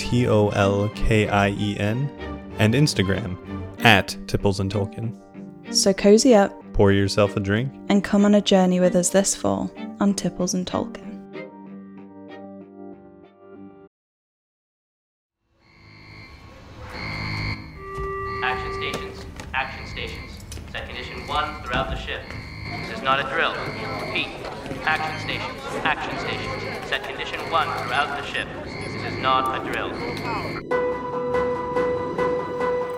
T O L K I E N, and Instagram at Tipples and Tolkien. So cozy up Pour yourself a drink. and come on a journey with us this fall on Tipples and Tolkien. Action stations. Action stations. Set condition one throughout the ship. This is not a drill. Repeat. Action stations. Action stations. Set condition one throughout the ship. This is not a drill.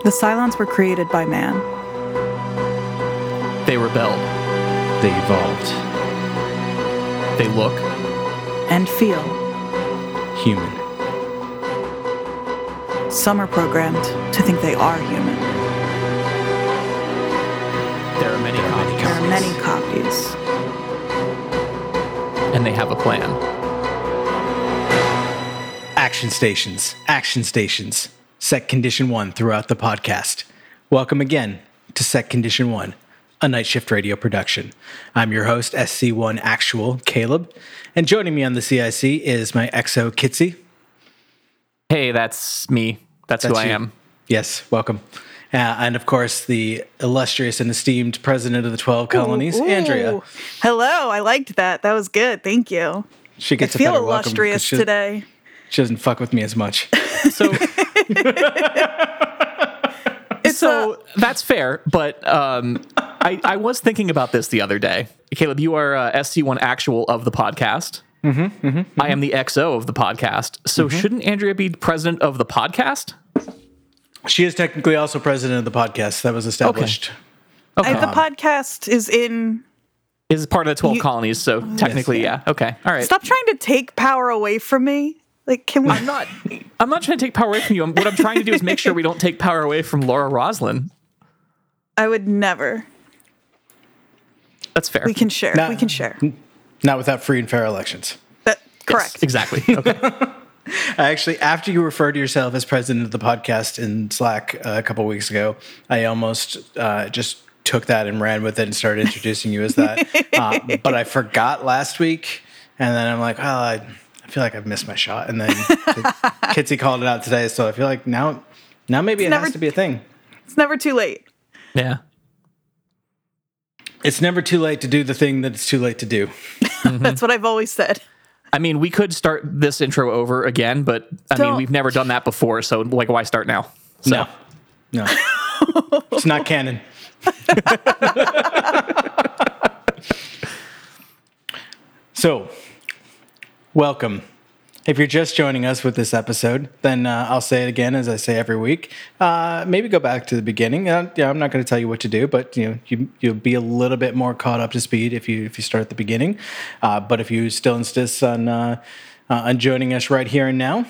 The Cylons were created by man. They rebelled. They evolved. They look. and feel. Human. Some are programmed to think they are human. There are many copies. There are many copies. And they have a plan. Action stations. Action stations. Set condition one throughout the podcast. Welcome again to Set Condition One, a night shift radio production. I'm your host, SC1 Actual Caleb, and joining me on the CIC is my EXO Kitsy. Hey, that's me. That's, who That's I you. am. Yes, welcome. Uh, and of course, the illustrious and esteemed president of the 12 colonies, Andrea. Ooh. Hello, I liked that. That was good. Thank you. She gets a feel better welcome illustrious she, today. She doesn't fuck with me as much. So, so a, that's fair. But um, I, I was thinking about this the other day. Caleb, you are uh, SC1 actual of the podcast. Mm-hmm, I am the XO of the podcast. So shouldn't Andrea be president of the podcast? She is technically also president of the podcast that was established. Okay. I- the podcast is in. Is part of the 12 You- colonies. So technically, yeah. Okay. All right. Stop trying to take power away from me. Like, can we? I'm not. I'm not trying to take power away from you. What I'm trying to do is make sure we don't take power away from Laura Roslin. I would never. That's fair. We can share. Nah. We can share. Not without free and fair elections. That Yes, correct. exactly. Okay. I actually, after you referred to yourself as president of the podcast in Slack uh, a couple weeks ago, I almost uh, just took that and ran with it and started introducing you as that. uh, but I forgot last week, and then I'm like, oh, I, I feel like I've missed my shot. And then Kitsy called it out today, so I feel like now, now maybe it never- has to be a thing. It's never too late. yeah. It's never too late to do the thing that it's too late to do. That's what I've always said. I mean, we could start this intro over again, but I mean, Don't. we've never done that before. So, like, why start now? So, No, no, it's not canon. so, welcome. If you're just joining us with this episode, then uh, I'll say it again as I say every week. Uh, maybe go back to the beginning. Uh, yeah, I'm not going to tell you what to do, but you know you, you'll be a little bit more caught up to speed if you if you start at the beginning. Uh, but if you still insist on uh, uh, on joining us right here and now,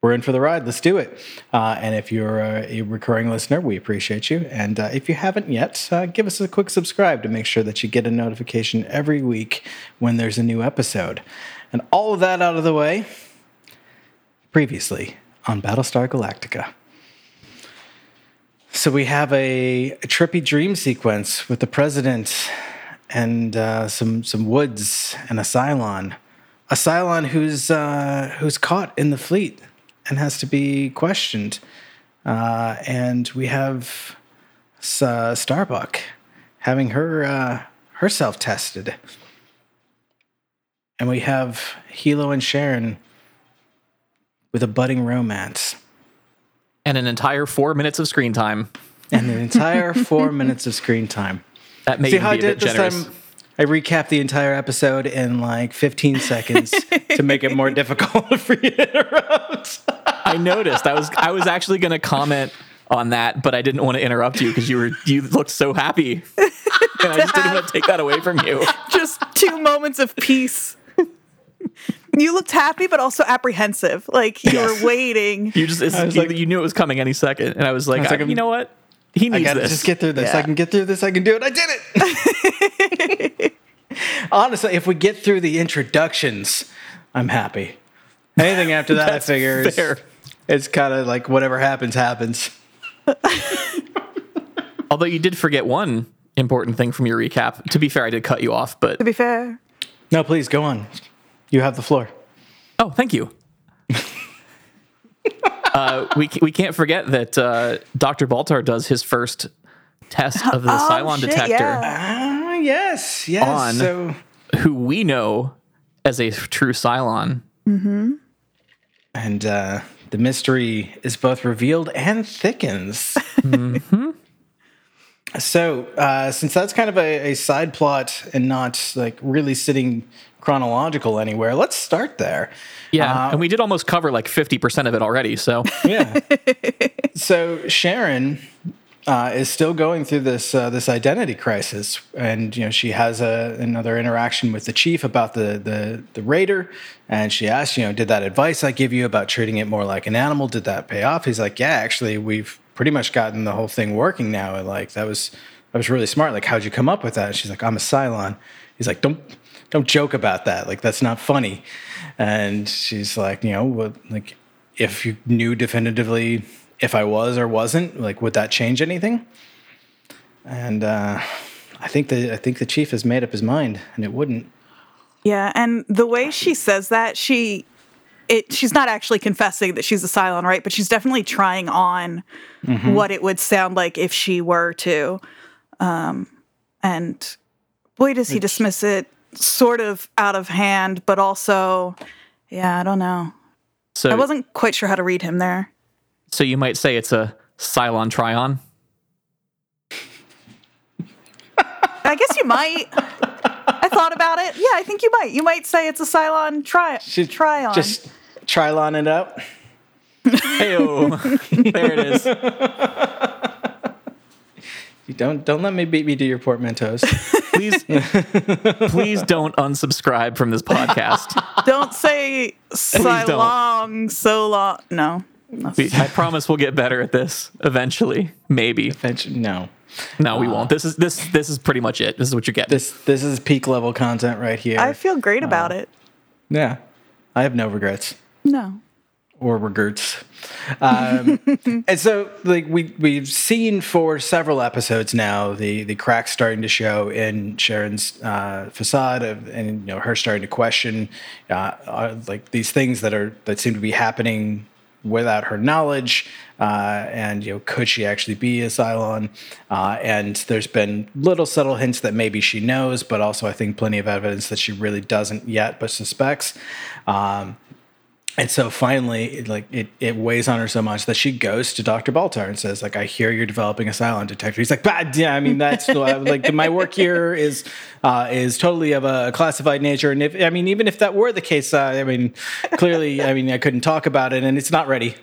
we're in for the ride. Let's do it. Uh, and if you're a, recurring listener, we appreciate you. And uh, if you haven't yet, uh, give us a quick subscribe to make sure that you get a notification every week when there's a new episode. And all of that out of the way, previously on Battlestar Galactica. So we have a, a trippy dream sequence with the president and uh, some some woods and a Cylon, a Cylon who's uh, who's caught in the fleet and has to be questioned. Uh, and we have uh, Starbuck having her uh, herself tested. And we have Helo and Sharon with a budding romance and an entire four minutes of screen time. and an entire four minutes of screen time. That may See how I be a did this generous. time? I recapped the entire episode in like 15 seconds to make it more difficult for you to interrupt. I noticed. I was I was actually going to comment on that, but I didn't want to interrupt you because you were you looked so happy, and I just didn't want to take that away from you. Just two moments of peace. You looked happy, but also apprehensive. Like you Yes. were waiting. You just it's, you, like- you knew it was coming any second, and I was like, I was like, I- you know what? He I needs gotta this. just get through this. I can get through this. I can do it. I did it. Honestly, if we get through the introductions, I'm happy. Anything after that, I figure is- fair. It's kind of like whatever happens, happens. Although you did forget one important thing from your recap. To be fair, I did cut you off, but To be fair, No, please go on. You have the floor. oh, thank you. uh, we we can't forget that uh, Dr. Baltar does his first test of the Oh, Cylon shit, detector, yeah. Ah, yes, yes. On. So, who we know as a true Cylon. Mm-hmm. And uh, the mystery is both revealed and thickens. So, uh, since that's kind of a, a side plot and not like really sitting chronological anywhere, let's start there. Yeah, and we did almost cover like fifty percent of it already. So Yeah. so Sharon uh, is still going through this uh, this identity crisis, and you know she has a, another interaction with the chief about the the the raider, and she asks, you know, did that advice I give you about treating it more like an animal did that pay off? He's like, yeah, actually, we've pretty much gotten the whole thing working now, and like that was that was really smart. Like, how'd you come up with that? She's like, I'm a Cylon. He's like, don't don't joke about that. Like that's not funny. And she's like, you know, what like if you knew definitively if I was or wasn't, like would that change anything? And uh, I think the I think the chief has made up his mind, and it wouldn't. Yeah, and the way she says that, she it she's not actually confessing that she's a Cylon, right? But she's definitely trying on what it would sound like if she were to. Um and boy does he dismiss it sort of out of hand, but also yeah, I don't know. so I wasn't quite sure how to read him there. So you might say it's a Cylon Tryon. I guess you might. I thought about it. Yeah, I think you might. You might say it's a Cylon try Should try on. Just Trilon it up. Heyo. there it is. You don't don't let me beat me to your portmanteaus. Please, please don't unsubscribe from this podcast. Don't say so don't. long, so long. No. We- I promise we'll get better at this eventually. Maybe. Eventually- no, No, we won't. This is this this is pretty much it. This is what you're getting. this this is peak level content right here. I feel great about it. yeah, I have no regrets. No. or regrets. Um, and so, like we we've seen for several episodes now, the the cracks starting to show in Sharon's uh, facade, of, and you know her starting to question, uh, uh, like these things that are that seem to be happening without her knowledge. Uh, and you know, could she actually be a Cylon? Uh, and there's been little subtle hints that maybe she knows, but also I think plenty of evidence that she really doesn't yet, but suspects. Um, and so finally, it, like it, it weighs on her so much that she goes to Dr. Baltar and says, like, I hear you're developing a Cylon detector. He's like, bah, yeah, I mean, that's like my work here is uh, is totally of a classified nature. And if I mean, even if that were the case, uh, I mean, clearly, I mean, I couldn't talk about it, and it's not ready.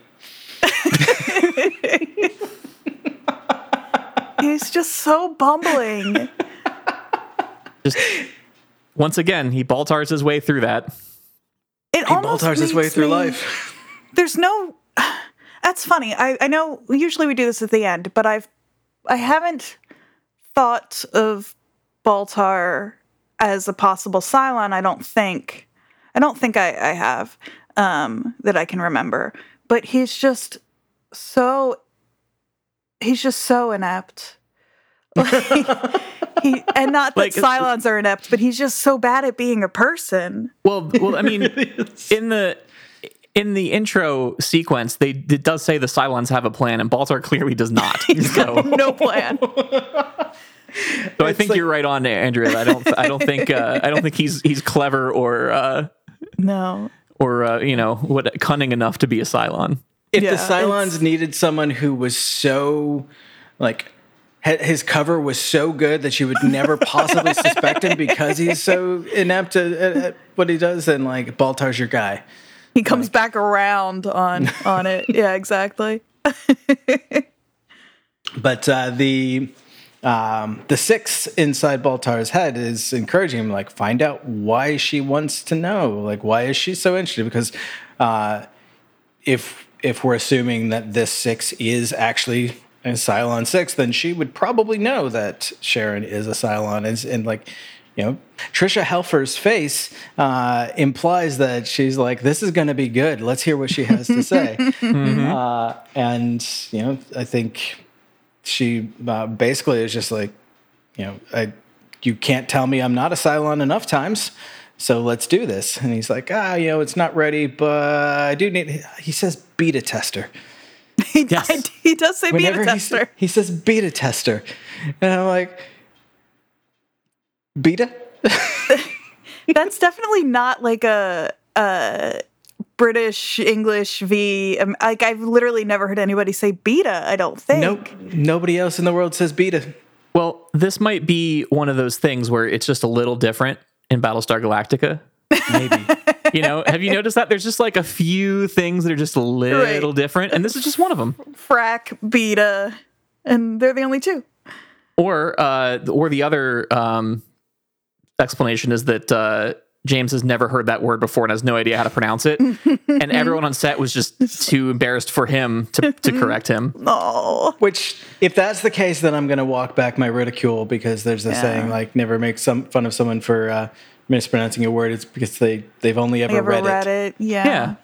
He's just so bumbling. Just once again, he Baltars his way through that. It He Baltar's his way through me- life. There's no. That's funny. I, I know usually we do this at the end, but I've I haven't thought of Baltar as a possible Cylon. I don't think. I don't think I, I have um, that I can remember. But he's just so. He's just so inept. Like, he, and not that Like- Cylons are inept, but he's just so bad at being a person. Well, well, I mean, in the in the intro sequence, they it does say the Cylons have a plan, and Baltar clearly does not. so, No plan. so I think you're right on, there, Andrea. I don't, I don't think, uh, I don't think he's he's clever or uh, No. or uh, you know what cunning enough to be a Cylon. If Yeah, the Cylons needed someone who was so, like, ha- his cover was so good that you would never possibly suspect him because he's so inept at, at, at what he does, And like Baltar's your guy. He comes back around on on it. Yeah, exactly. But uh, the um, the six inside Baltar's head is encouraging him, like, find out why she wants to know. Like, why is she so interested? Because uh, if if we're assuming that this six is actually a Cylon six, then she would probably know that Sharon is a Cylon. And, and like, you know, Tricia Helfer's face uh, implies that she's like, this is going to be good. Let's hear what she has to say. uh, and, you know, I think she uh, basically is just like, you know, I, you can't tell me I'm not a Cylon enough times. So let's do this. And he's like, ah, you know, it's not ready, but I do need, he says beta tester. He, Yes. I- he does say beta Whenever he, tester. sa- he says beta tester. And I'm like, beta? That's definitely not like a a British English v. Um, like I've literally never heard anybody say beta. I don't think. Nope. Nobody else in the world says beta. Well, this might be one of those things where it's just a little different in Battlestar Galactica. Maybe. You know, have you noticed that there's just like a few things that are just a little Right. different, and this is just one of them. Frak beta, and they're the only two. Or, uh, or the other um, explanation is that uh, James has never heard that word before and has no idea how to pronounce it, and everyone on set was just too embarrassed for him to, to correct him. Oh, Which, if that's the case, then I'm going to walk back my ridicule because there's a Yeah. saying like, never make some fun of someone for uh, mispronouncing a word. It's because they, they've only ever, I ever read, read, it. it. Yeah. Yeah.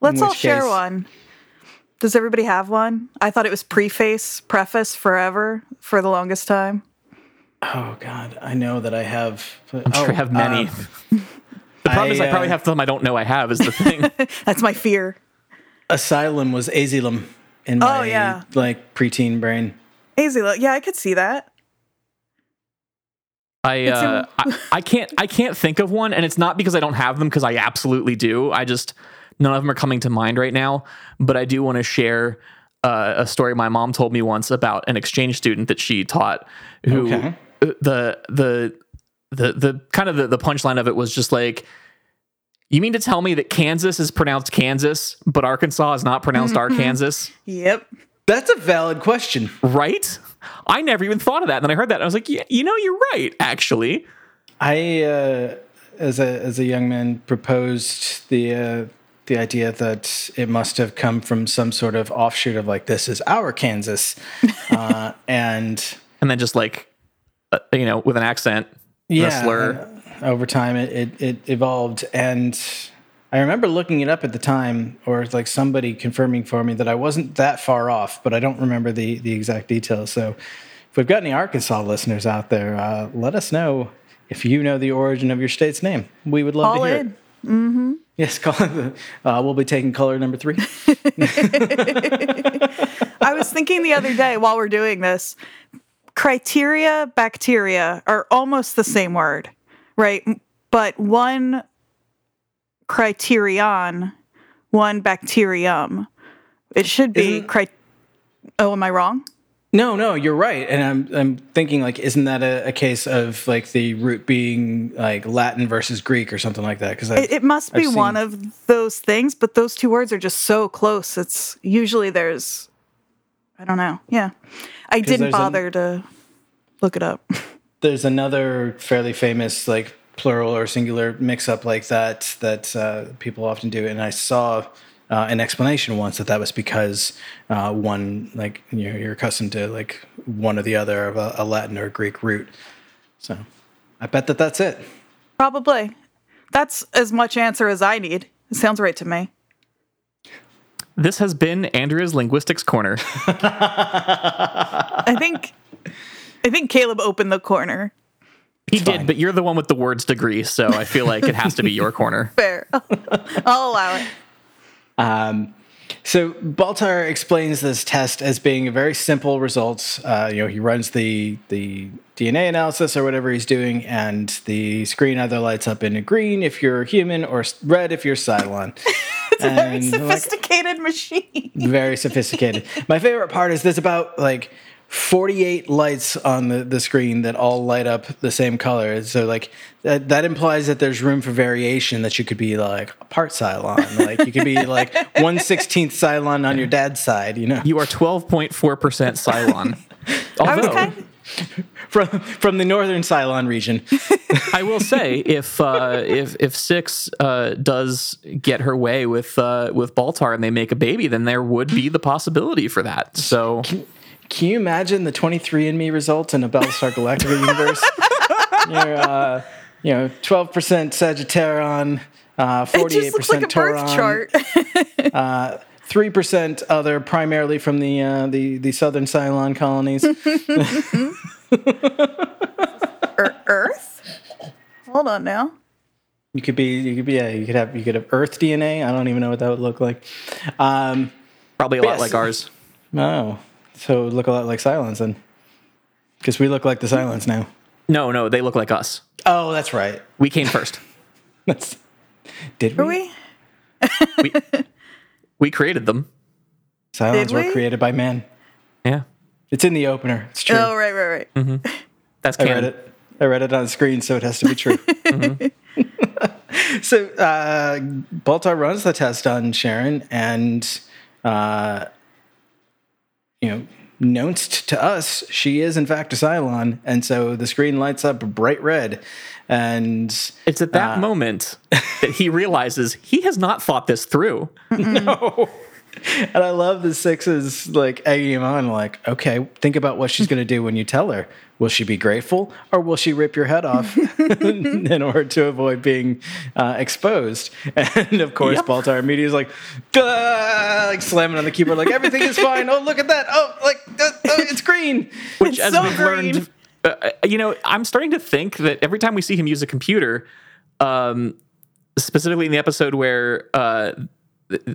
Let's all share case- one. Does everybody have one? I thought it was preface, preface forever for the longest time. Oh, God. I know that I have. I'm oh, sure I have many. uh, the problem I, is I probably uh, have some I don't know I have is the thing. That's my fear. asylum was asylum in my Oh, yeah. like preteen brain. Easy. Yeah, I could see that. I, uh, I I can't I can't think of one, and it's not because I don't have them because I absolutely do. I just none of them are coming to mind right now. But I do want to share uh, a story my mom told me once about an exchange student that she taught who Okay. the the the the kind of the, the punchline of it was just like you mean to tell me that Kansas is pronounced Kansas, but Arkansas is not pronounced Arkansas, Yep. That's a valid question. right? I never even thought of that. And then I heard that and I was like, yeah, you know, you're right, actually. I, uh, as a as a young man, proposed the uh, the idea that it must have come from some sort of offshoot of like this is our Kansas, uh, and and then just like uh, you know with an accent yeah, a slur over time it, it it evolved, and I remember looking it up at the time, or like somebody confirming for me that I wasn't that far off, but I don't remember the the exact details. So, if we've got any Arkansas listeners out there, uh, let us know if you know the origin of your state's name. We would love All to hear in. it. Yes, call it. Uh, we'll be taking color number three. I was thinking the other day while we're doing this, criteria, bacteria are almost the same word, right? But one criterion, one bacterium. It should be Isn't- cri- Oh, am I wrong? No, no, you're right, and I'm I'm thinking like, isn't that a, a case of like the root being like Latin versus Greek or something like that? Because It, it must be I've one of those things, but those two words are just so close. It's usually there's, I don't know. Yeah. I didn't there's an- bother to look it up. there's another fairly famous like plural or singular mix up like that that uh, people often do and i saw uh, an explanation once that that was because uh, one like you know, you're accustomed to like one or the other of a, a latin or greek root so i bet that that's it Probably. That's as much answer as I need. It sounds right to me. this has been andrea's linguistics corner I think I think Caleb opened the corner. He did but you're the one with the words degree so i feel like it has to be your corner Fair. I'll allow it. Um, so Baltar explains this test as being a very simple result. Uh, you know, he runs the the DNA analysis or whatever he's doing, and the screen either lights up in green if you're human or red if you're Cylon. It's a very And, like, sophisticated machine. very sophisticated. My favorite part is this about like 48 lights on the, the screen that all light up the same color. So like that, that implies that there's room for variation that you could be like a part Cylon. Like you could be like 1 16th Cylon on your dad's side, you know? you are 12.4% cylon I was although kind from from the northern Cylon region. I will say if uh, if if six uh, does get her way with uh, with Baltar and they make a baby, then there would be the possibility for that. So Can you imagine the 23andMe results in a Battlestar Galactica universe? You're, uh, you know, 12% Sagittarian, uh, 48% It just looks like a birth Tauron, chart. three percent other, primarily from the uh, the the southern Cylon colonies. Er- Earth? Hold on now. you could be, you could be, yeah, you could have, you could have Earth DNA. I don't even know what that would look like. Um, probably a lot Yes. like ours. oh, so it would look a lot like Cylons then, because we look like the Cylons now. No, no, they look like us. Oh, that's right. We came first. That's did Are we? we? We created them. Cylons Did were created by man. Yeah, It's in the opener. It's true. Oh, right, right, right. that's I canon. read it. I read it on screen, so it has to be true. so uh, Baltar runs the test on Sharon, and uh, you know, notes to us she is in fact a Cylon, and so the screen lights up bright red, and It's at that Uh, moment that he realizes he has not thought this through. and I love the sixes like egging him on, like, okay, think about what she's gonna do when you tell her. Will she be grateful or will she rip your head off in order to avoid being uh, exposed? And of course, Yep. Baltar immediately is like, "Duh," like slamming on the keyboard, like everything is fine. Oh, look at that! Oh, like uh, oh, it's green. Which, It's as so we've green. learned, uh, you know, I'm starting to think that every time we see him use a computer, um, specifically in the episode where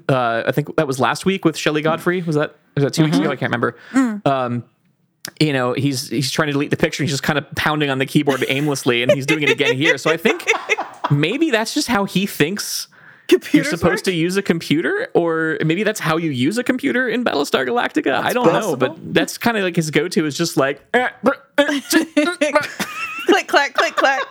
uh, I think that was last week with Shelley Godfrey. Was that was that 2 weeks ago? I can't remember. Um, you know, he's he's trying to delete the picture. He's just kind of pounding on the keyboard aimlessly, and he's doing it again here. So I think maybe that's just how he thinks you're Computers supposed to use a computer, or maybe that's how you use a computer in Battlestar Galactica. I don't know, but that's kind of like his go-to is just like. "Eh, click, clack, click, clack.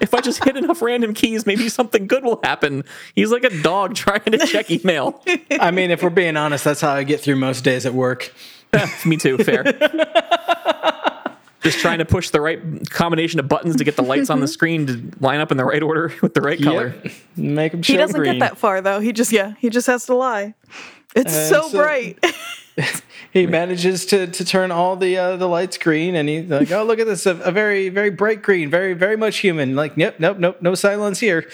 If I just hit enough random keys, maybe something good will happen. He's like a dog trying to check email. I mean, if we're being honest, that's how I get through most days at work. Me too, fair. Just trying to push the right combination of buttons to get the lights on the screen to line up in the right order with the right color. Make them He doesn't green. get that far though. He just yeah, he just has to lie. It's And so, so- bright. he manages to to turn all the uh, the lights green, and he's like, "Oh, look at this! A, a very very bright green, very very much human." Like, yep, nope, nope, no Cylons here.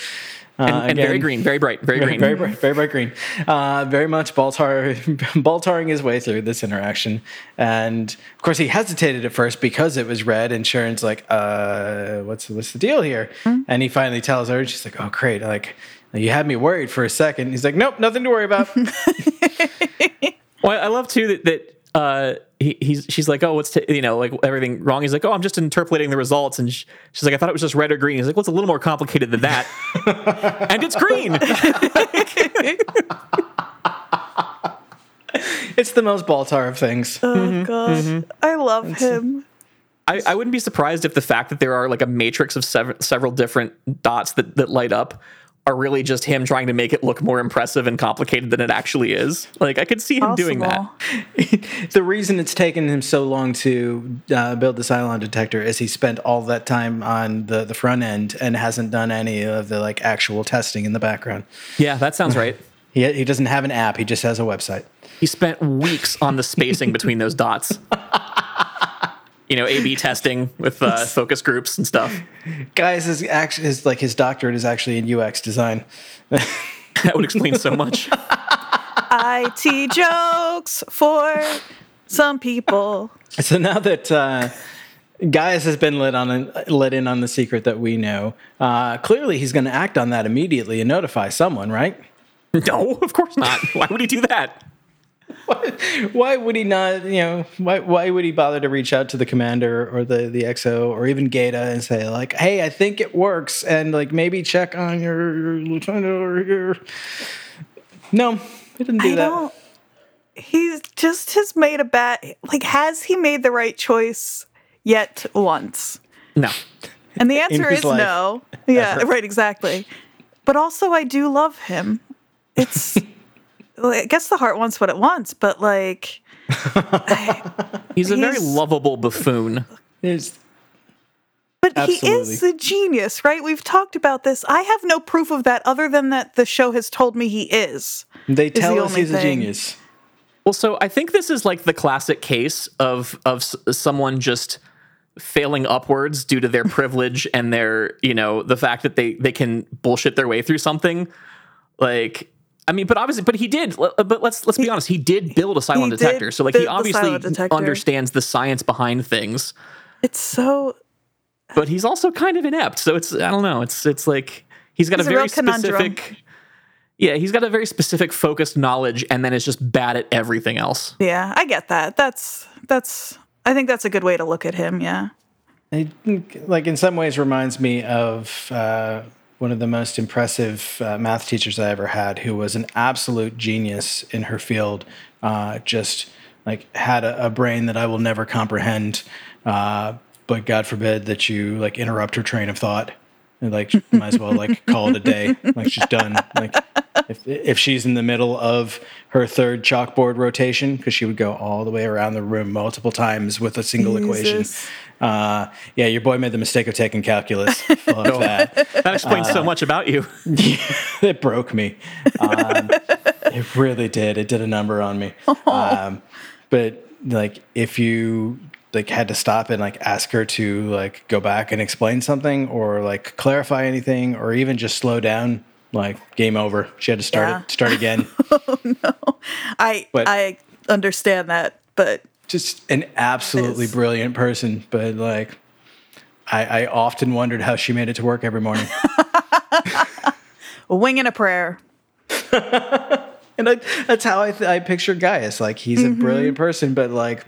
Uh, And, and very green, very bright, very, Very, green. very bright, very bright green. Uh, very much Baltar, Baltaring his way through this interaction, and of course he hesitated at first because it was red. And Sharon's like, "Uh, what's what's the deal here?" And he finally tells her, and she's like, "Oh, great! Like, you had me worried for a second. He's like, "Nope, nothing to worry about." Well, I love too that that uh, he, he's she's like, oh, what's t-, you know like everything wrong? He's like, oh, I'm just interpolating the results, and sh- she's like, I thought it was just red or green. He's like, well, it's a little more complicated than that, and it's green. it's the most Baltar of things. Oh god. I love him. I, I wouldn't be surprised if the fact that there are like a matrix of sev- several different dots that, that light up are really just him trying to make it look more impressive and complicated than it actually is. Like I could see him doing that. The reason it's taken him so long to uh, build the Cylon detector is he spent all that time on the, the front end and hasn't done any of the like actual testing in the background. Yeah, that sounds right. He, he doesn't have an app. He just has a website. He spent weeks on the spacing between those dots. You know, A/B testing with uh, focus groups and stuff. Guys, his actually his like his doctorate is actually in UX design. That would explain so much. IT jokes for some people. So now that uh, Gaius has been let on let in on the secret that we know, uh, clearly he's going to act on that immediately and notify someone, right? No, of course not. Why would he do that? why would he not you know why, why would he bother to reach out to the commander or the the xo or even Gaeta and say like hey i think it works and like maybe check on your, your lieutenant or your no he didn't do I that don't. He's just has made a bad. Like, has he made the right choice yet once? No. And the answer is life. no. Yeah, right, exactly. But also, I do love him. It's. well, I guess the heart wants what it wants, but like, He's a very lovable buffoon. It's But he is Absolutely. a genius, right? We've talked about this. I have no proof of that other than that the show has told me he is. they the tell us only he's a genius. Well, so I think this is like the classic case of of s- someone just failing upwards due to their privilege and their, you know, the fact that they they can bullshit their way through something. Like, I mean, but obviously, but he did. But let's let's be honest, he did build a Cylon detector. So like, he build the obviously understands the science behind things. It's so But he's also kind of inept. So it's I don't know. It's it's like he's got He's a a very real conundrum. specific. Yeah, he's got a very specific focused knowledge, and then is just bad at everything else. yeah, I get that. That's that's I think that's a good way to look at him, yeah. It, like in some ways reminds me of uh, one of the most impressive uh, math teachers I ever had, who was an absolute genius in her field. Uh, just like had a, a brain that I will never comprehend. Uh, but God forbid that you like interrupt her train of thought. And, like might as well like call it a day. Like she's done. Like if if she's in the middle of her third chalkboard rotation, because she would go all the way around the room multiple times with a single equation. Uh, yeah, your boy made the mistake of taking calculus. Fuck that. That explains Uh, so much about you. it broke me. Um, it really did. It did a number on me. Um, but like, if you like had to stop and like ask her to like go back and explain something or like clarify anything or even just slow down, like game over. She had to start Yeah. it, start again. Oh no i But- I understand that, but just an absolutely brilliant person, but like. I, I often wondered how she made it to work every morning. a wing and a prayer. And I, that's how I, th- I picture Gaius. Like he's Mm-hmm. a brilliant person, but like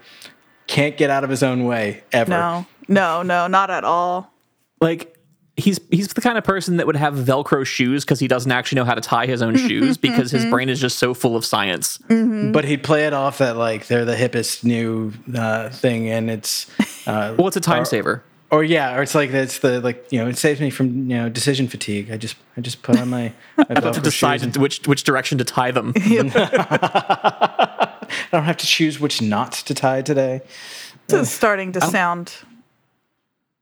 can't get out of his own way ever. No. No, no, not at all. Like he's he's the kind of person that would have Velcro shoes because he doesn't actually know how to tie his own shoes because his brain is just so full of science. But he'd play it off that like they're the hippest new uh, thing, and it's uh, Well, it's a time saver. or yeah, or it's like it's the like you know it saves me from you know decision fatigue. I just I just put on my, my To Velcro decide shoes. into which which direction to tie them. I don't have to choose which knot to tie today. This is starting to sound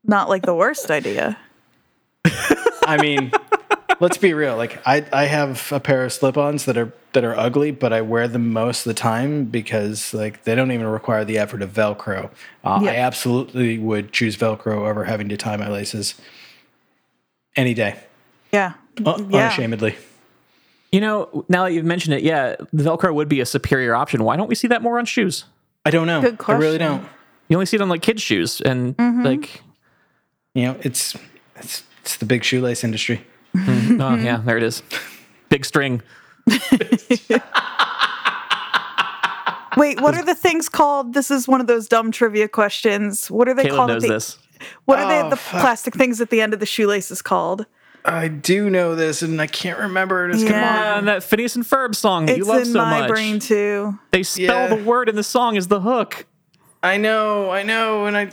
not like the worst idea. I mean, let's be real. Like I, I have a pair of slip-ons that are that are ugly, but I wear them most of the time because like they don't even require the effort of Velcro. Uh, Yeah. I absolutely would choose Velcro over having to tie my laces any day, Yeah. uh, Yeah. unashamedly. You know, now that you've mentioned it, yeah, Velcro would be a superior option. Why don't we see that more on shoes? I don't know. Good I really don't. You only see it on like kids' shoes, and like, You know, it's it's it's the big shoelace industry. oh yeah, there it is, big string. Wait, what are the things called? This is one of those dumb trivia questions. What are they Caleb called? knows the, this. What are they, Oh, the fuck. plastic things at the end of the shoelaces called? I do know this, and I can't remember it. It's Yeah. Uh, that Phineas and Ferb song that It's you love in my brain too. They spell Yeah. the word in the song as the hook. I know, I know, and I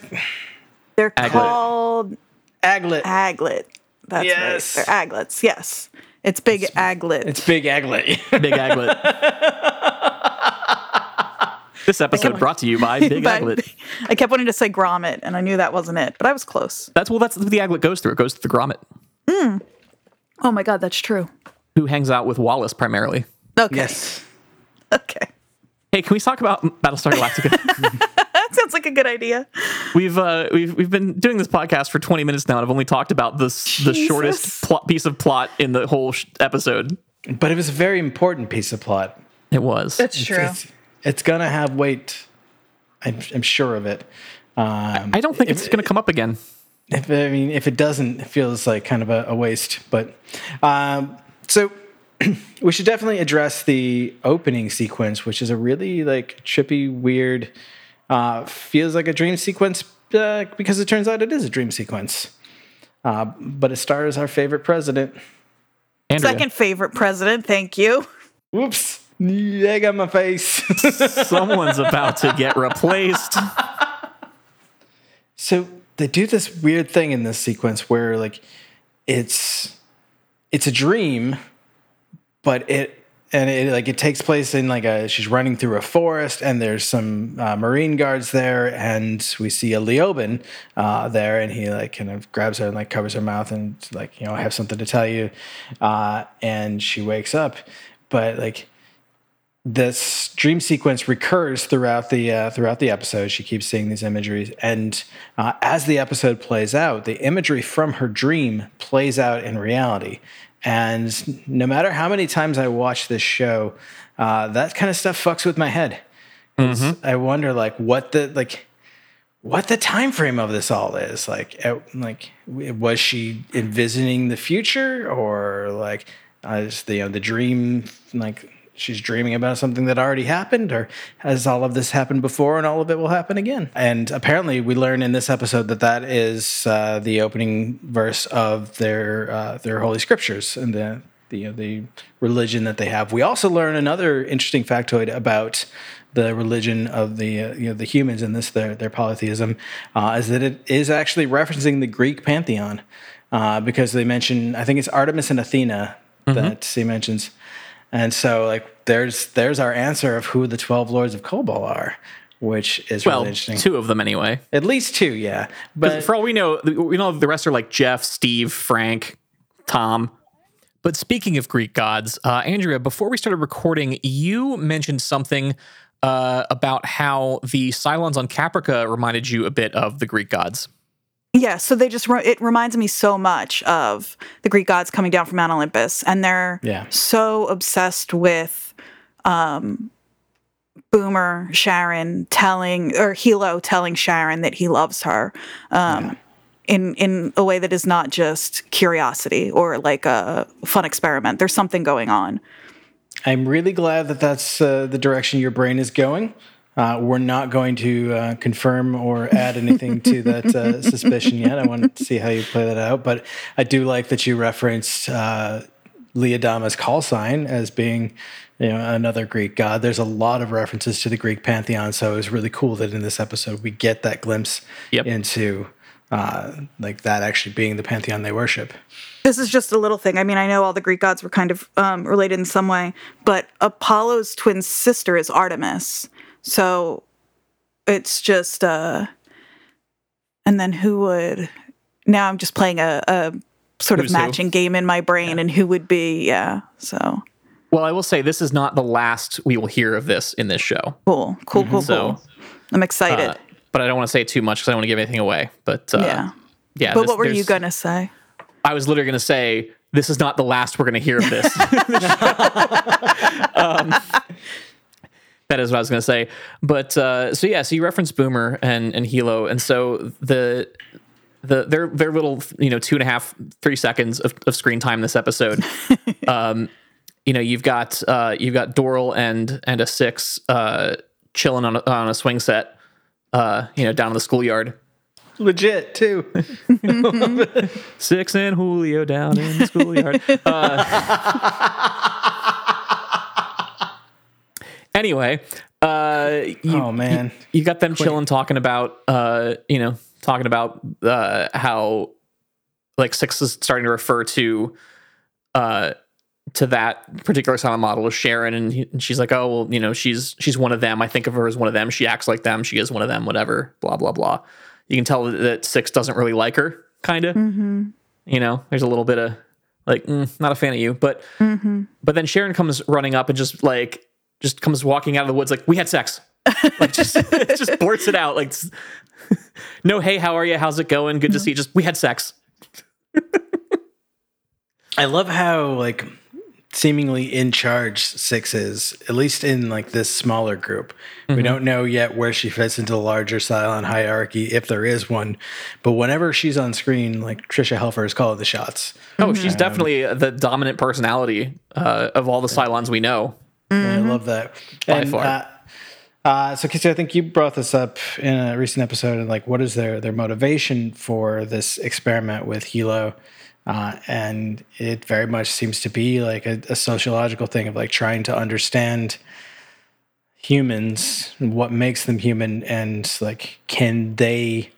They're Aglet. called aglet. aglet. That's Yes. right. They're aglets. Yes. It's big aglet. It's big aglet. Big Aglet. this episode brought to you by Big But Aglet. I kept wanting to say grommet, and I knew that wasn't it, but I was close. That's well, that's what the Aglet goes through. It goes through the grommet, hmm. Oh my god, that's true. who hangs out with Wallace primarily. Okay. yes. Okay. Hey, can we talk about Battlestar Galactica? That sounds like a good idea. we've uh, we've we've been doing this podcast for 20 minutes now, and I've only talked about this the shortest plot, piece of plot in the whole sh- episode. But it was a very important piece of plot. It was. That's true. It's, it's gonna have weight. I'm, I'm sure of it. Um, I don't think it's going to come up again. if, I mean, if it doesn't, it feels like kind of a, a waste. But um, so we should definitely address the opening sequence, which is a really like trippy, weird, uh, feels like a dream sequence uh, because it turns out it is a dream sequence. Uh, but it stars our favorite president. Andrea, Second favorite president. Thank you. Whoops. Egg on my face. someone's about to get replaced. So they do this weird thing in this sequence where like it's it's a dream, but it and it like it takes place in like a she's running through a forest and there's some uh, marine guards there and we see a leoben uh, there and he like kind of grabs her and like covers her mouth and like you know i have something to tell you uh, and she wakes up but like this dream sequence recurs throughout the uh, throughout the episode. She keeps seeing these imageries, and uh, as the episode plays out, the imagery from her dream plays out in reality. And no matter how many times I watch this show, uh, that kind of stuff fucks with my head. I wonder, like, what the like, what the time frame of this all is. Like, uh, like was she envisioning the future, or like, uh, is the you know, the dream like she's dreaming about something that already happened, or has all of this happened before and all of it will happen again? And apparently, we learn in this episode that that is uh, the opening verse of their uh, their holy scriptures and the the, know, the religion that they have. We also learn another interesting factoid about the religion of the uh, you know the humans in this their their polytheism uh, is that it is actually referencing the Greek pantheon uh, because they mention I think it's Artemis and Athena that he mentions. And so, like, there's there's our answer of who the twelve lords of Kobol are, which is Well, really interesting. two of them anyway. At least two, yeah. But But for all we know, we know the rest are like Jeff, Steve, Frank, Tom. But speaking of Greek gods, uh, Andrea, before we started recording, you mentioned something uh, about how the Cylons on Caprica reminded you a bit of the Greek gods. Yeah, so they just re- it reminds me so much of the Greek gods coming down from Mount Olympus, and they're Yeah. so obsessed with um, Boomer Sharon telling or Helo telling Sharon that he loves her, um, in in a way that is not just curiosity or like a fun experiment. There's something going on. I'm really glad that that's uh, the direction your brain is going. Uh, we're not going to uh, confirm or add anything to that uh, suspicion yet. I want to see how you play that out. But I do like that you referenced uh, Lee Adama's call sign as being you know, another Greek god. There's a lot of references to the Greek pantheon, so it was really cool that in this episode we get that glimpse Yep. into uh, like that actually being the pantheon they worship. This is just a little thing. I mean, I know all the Greek gods were kind of um, related in some way, but Apollo's twin sister is Artemis. So it's just, uh, and then who would, now I'm just playing a, a sort Who's of who? matching game in my brain and who would be, yeah. So Well, I will say this is not the last we will hear of this in this show. cool, cool, cool, So, cool. I'm excited. Uh, but I don't want to say too much because I don't want to give anything away. But uh, yeah. yeah. But this- what were you going to say? I was literally going to say this is not the last we're going to hear of this. um, that is what I was going to say. But uh, so yeah, so you referenced Boomer and and Helo, and so the the their their little you know two and a half three seconds of, of screen time this episode. um, you know you've got uh, you've got Doral and and a six uh, chilling on a, on a swing set. Uh, you know, down in the schoolyard. Legit too. Six and Julio down in the schoolyard. uh, anyway, uh, you, Oh man. you got them chilling, talking about, uh, you know, talking about uh, how like Six is starting to refer to, uh, to that particular Cylon model as Sharon, and, he, and she's like, oh well, you know, she's she's one of them. I think of her as one of them. She acts like them. She is one of them. Whatever. Blah blah blah. You can tell that Six doesn't really like her, kind of. You know, there's a little bit of like, mm, not a fan of you, but but then Sharon comes running up and just like just comes walking out of the woods like we had sex, like just just blurts it out like no hey how are you? How's it going? Good to see you. Just we had sex. I love how like seemingly in charge Six is, at least in like this smaller group. We don't know yet where she fits into the larger Cylon hierarchy, if there is one. But whenever she's on screen, like Tricia Helfer is calling the shots. oh she's definitely the dominant personality uh, of all the Cylons we know I love that. By and, far. Uh, uh, so, Casey, I think you brought this up in a recent episode, and like, what is their their motivation for this experiment with Helo? Uh, and it very much seems to be like a, a sociological thing of like trying to understand humans, what makes them human, and like, can they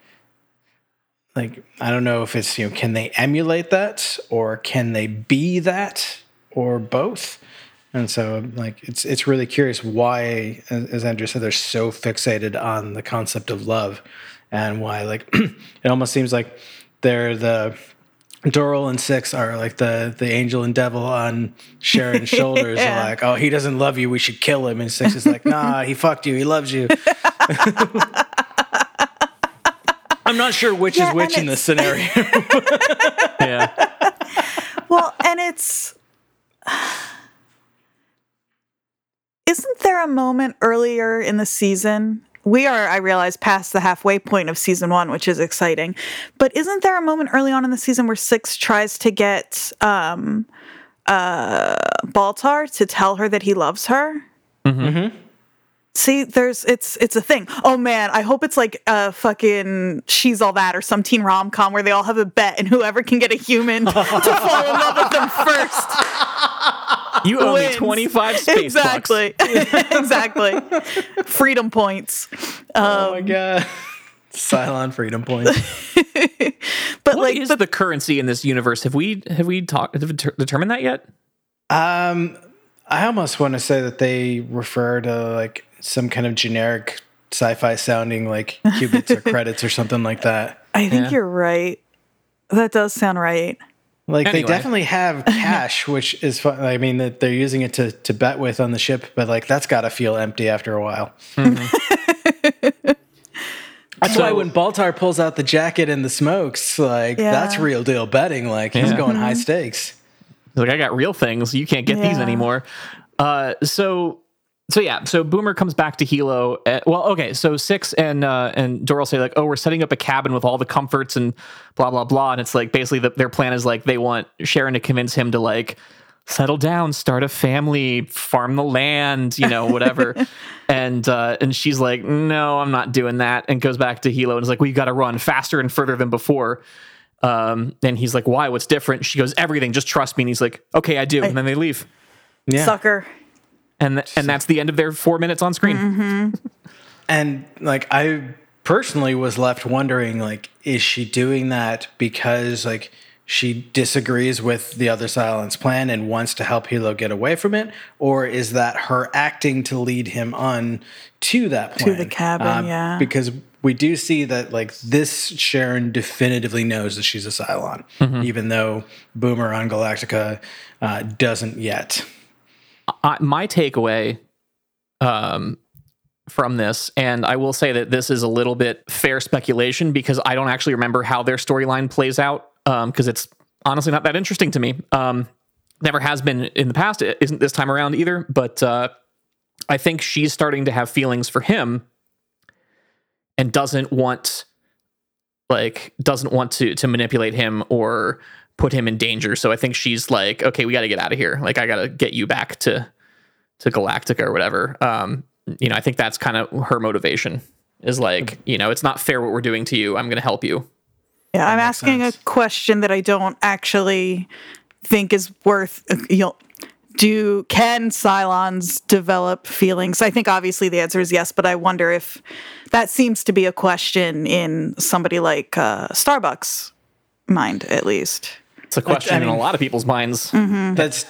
like I don't know if it's you know can they emulate that or can they be that or both? And so, like, it's it's really curious why, as as Andrew said, they're so fixated on the concept of love, and why, like, it almost seems like they're the Doral and Six are like the the angel and devil on Sharon's shoulders. Yeah. Like, oh, he doesn't love you. We should kill him. And Six is like, nah, he fucked you. He loves you. I'm not sure which Yeah, is which in this scenario. Yeah. Well, and it's. Isn't there a moment earlier in the season? We are, I realize, past the halfway point of season one, which is exciting. But isn't there a moment early on in the season where Six tries to get um, uh, Baltar to tell her that he loves her? See, there's it's it's a thing. Oh man, I hope it's like a fucking she's all that or some teen rom com where they all have a bet and whoever can get a human to fall in love with them first. You owe me 25 space exactly. exactly. Freedom points. oh my god. Cylon freedom points. But What like is but the currency in this universe? Have we have we talked have we determined that yet? Um, I almost want to say that they refer to like some kind of generic sci-fi sounding like qubits or credits or something like that. I think Yeah. you're right. That does sound right. Like Anyway. they definitely have cash, which is fun. I mean, that they're using it to to bet with on the ship, but like that's got to feel empty after a while. that's why when Baltar pulls out the jacket and the smokes, like Yeah. that's real deal betting. Like he's Yeah. going high stakes. Like I got real things. You can't get these anymore. Uh, so so yeah. So Boomer comes back to Helo. uh well, okay. So Six and uh, and Doral say like, oh, we're setting up a cabin with all the comforts and blah blah blah. And it's like basically the, their plan is like they want Sharon to convince him to like settle down, start a family, farm the land, you know, whatever. and uh, and she's like, no, I'm not doing that. And goes back to Helo and is like, well, you got to run faster and further than before. Um, and he's like, why? What's different? She goes, everything. Just trust me. And he's like, okay, I do. And then they leave. Yeah. Sucker. And th- and that's the end of their four minutes on screen. Mm-hmm. And like I personally was left wondering like is she doing that because like she disagrees with the other Cylons plan and wants to help Helo get away from it? Or is that her acting to lead him on to that plan To the cabin, um, yeah. because we do see that like this Sharon definitively knows that she's a Cylon mm-hmm. even though Boomer on Galactica uh, doesn't yet I, my takeaway um, from this, and I will say that this is a little bit fair speculation because I don't actually remember how their storyline plays out because it's honestly not that interesting to me. Um, never has been in the past. It isn't this time around either. But uh, I think she's starting to have feelings for him and doesn't want like doesn't want to to manipulate him or put him in danger. So I think she's like, okay, we got to get out of here. Like I got to get you back to to Galactica or whatever. Um, you know, I think that's kind of her motivation is like, you know, it's not fair what we're doing to you. I'm going to help you. Yeah, I'm asking sense. a question that I don't actually think is worth. You'll do can Cylons develop feelings? I think obviously the answer is yes, but I wonder if that seems to be a question in somebody like uh, Starbucks mind, at least. It's a question in a lot of people's minds. That's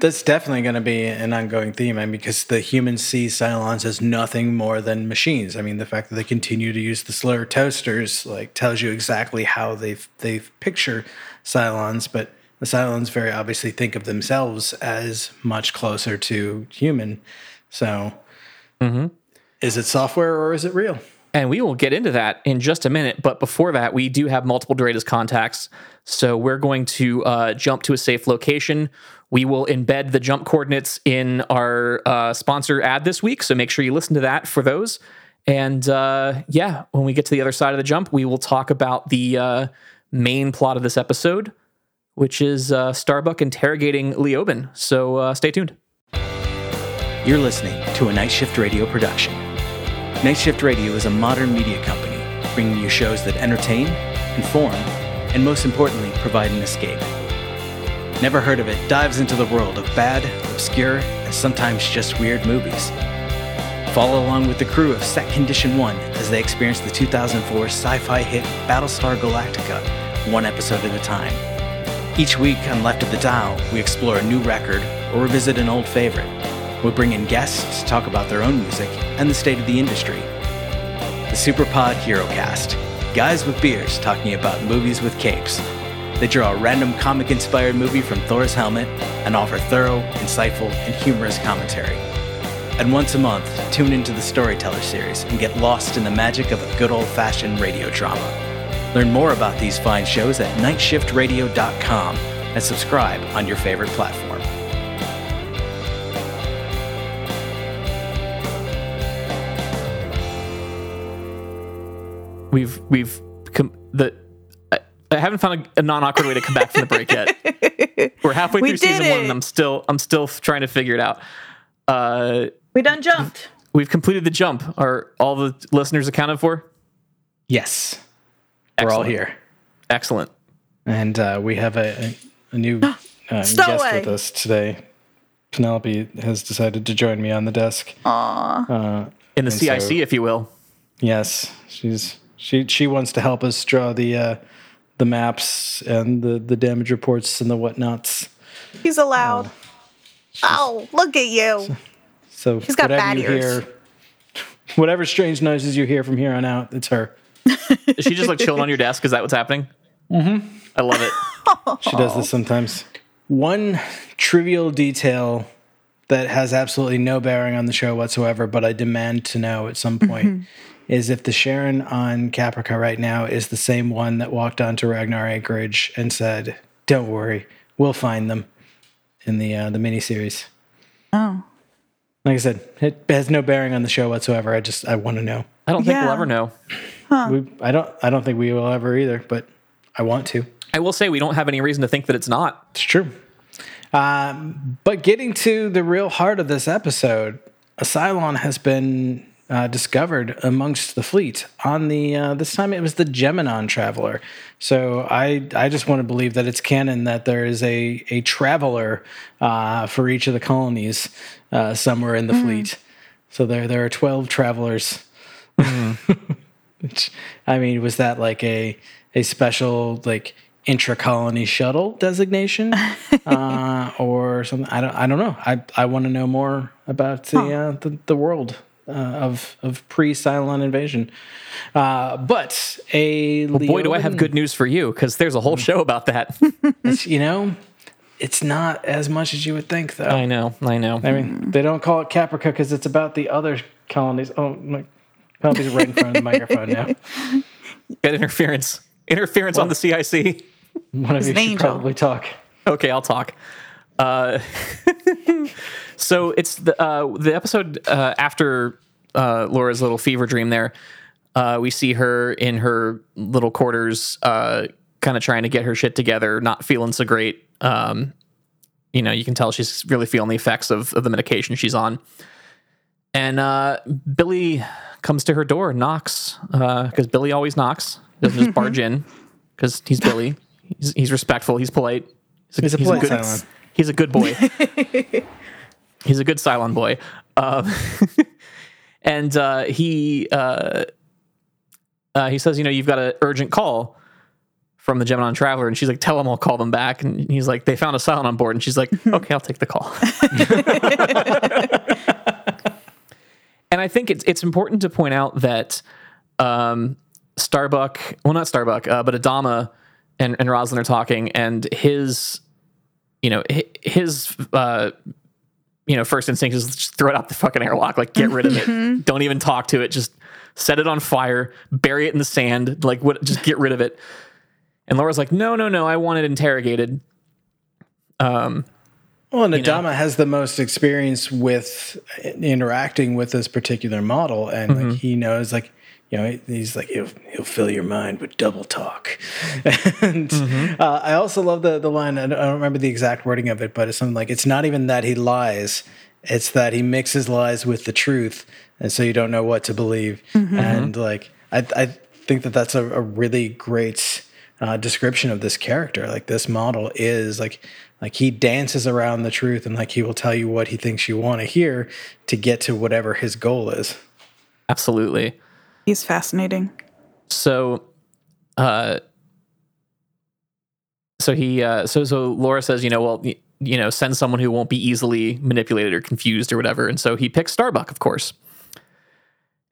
that's definitely going to be an ongoing theme, I mean, because the humans see Cylons as nothing more than machines. I mean, the fact that they continue to use the slur toasters like tells you exactly how they they picture Cylons, but the Cylons very obviously think of themselves as much closer to human. So, mm-hmm. is it software or is it real? And we will get into that in just a minute. But before that, we do have multiple DRADIS contacts. So we're going to uh, jump to a safe location. We will embed the jump coordinates in our uh, sponsor ad this week. So make sure you listen to that for those. And uh, yeah, when we get to the other side of the jump, we will talk about the uh, main plot of this episode, which is uh, Starbuck interrogating Leoben. So uh, stay tuned. You're listening to a Night Shift Radio production. Night Shift Radio is a modern media company bringing you shows that entertain, inform, and most importantly, provide an escape. Never heard of it dives into the world of bad, obscure, and sometimes just weird movies. Follow along with the crew of Set Condition 1 as they experience the 2004 sci fi hit Battlestar Galactica, one episode at a time. Each week on Left of the Dial, we explore a new record, or revisit an old favorite. We'll bring in guests to talk about their own music and the state of the industry. The Superpod Hero Cast guys with beers talking about movies with capes. They draw a random comic inspired movie from Thor's helmet and offer thorough, insightful, and humorous commentary. And once a month, tune into the Storyteller series and get lost in the magic of a good old fashioned radio drama. Learn more about these fine shows at nightshiftradio.com and subscribe on your favorite platform. We've we've com- the. I, I haven't found a, a non-awkward way to come back from the break yet. We're halfway We through season did one, and. I'm still I'm still trying to figure it out. Uh, We done jumped. we've completed the jump. Are all the listeners accounted for? Yes, we're all here. Excellent. And uh, we have a, a, a new uh, guest with us today. Penelope has decided to join me on the desk. In the CIC, so- if you will. Yes, she's she she wants to help us draw the uh, the maps and the the damage reports and the whatnots. He's allowed. Oh, look at you. So She's got whatever bad you ears. hear, whatever strange noises you hear from here on out, it's her. Is she just like chilling on your desk? Is that what's happening? Mm-hmm. I love it. She does this sometimes. One trivial detail that has absolutely no bearing on the show whatsoever, but I demand to know at some point is if the Sharon on Caprica right now is the same one that walked onto Ragnar Anchorage and said, "Don't worry, we'll find them." In the uh, the miniseries. Oh. Like I said, it has no bearing on the show whatsoever. I just I want to know. I don't think we'll ever know. We, I don't I don't think we will ever either, but I want to. I will say we don't have any reason to think that it's not. It's true. Um, but getting to the real heart of this episode, a Cylon has been uh, discovered amongst the fleet. On the uh, this time, it was the Gemenon Traveler. So I I just want to believe that it's canon that there is a a traveler uh, for each of the colonies uh, somewhere in the fleet. So there there are twelve travelers. Which I mean, was that like a a special like intra colony shuttle designation, uh, or something? I don't I don't know. I I want to know more about the uh, the, the world. Uh, of of pre Cylon invasion, uh, but a Boy, do I have good news for you because there's a whole show about that. It's, you know, it's not as much as you would think, though. I know, I know. I mean, they don't call it Caprica because it's about the other colonies. Oh, my Penelope's right in front of the microphone now. Get interference. Interference on the CIC. One of you an should angel. probably talk. Okay, I'll talk. Uh, so it's the uh, the episode uh, after uh, Laura's little fever dream. There, uh, we see her in her little quarters, uh, kind of trying to get her shit together, not feeling so great. Um, you know, you can tell she's really feeling the effects of, of the medication she's on. And uh, Billy comes to her door, knocks because Billy always knocks. Doesn't just barge in because he's Billy. He's, he's respectful. He's polite. He's a polite good, Cylon. He's a good boy. he's a good Cylon boy. Um, and uh, he uh, uh, he says, you know, you've got an urgent call from the Gemini Traveler, and she's like, tell him I'll call them back. And he's like, they found a Cylon on board, and she's like, okay, I'll take the call. and I think it's it's important to point out that um, Starbuck, well, not Starbuck, uh, but Adama and, and Roslin are talking, and his, you know, his, uh, you know, first instinct is just throw it out the fucking airlock, like get rid of it, don't even talk to it, just set it on fire, bury it in the sand, like what, just get rid of it. And Laura's like, no, no, no, I want it interrogated. Um, Well, and know? Adama has the most experience with interacting with this particular model, and Mm-hmm. like he knows, like you know, he's like he'll he'll fill your mind with double talk. and Mm-hmm. uh, I also love the the line. I don't remember the exact wording of it, but it's something like, "It's not even that he lies; it's that he mixes lies with the truth, and so you don't know what to believe." And like, I I think that that's a, a really great uh, description of this character. Like this model is like like he dances around the truth and like he will tell you what he thinks you want to hear to get to whatever his goal is. absolutely. He's fascinating. So, uh, so he, uh, so so Laura says, you know, well, you know, send someone who won't be easily manipulated or confused or whatever. And so he picks Starbuck, of course.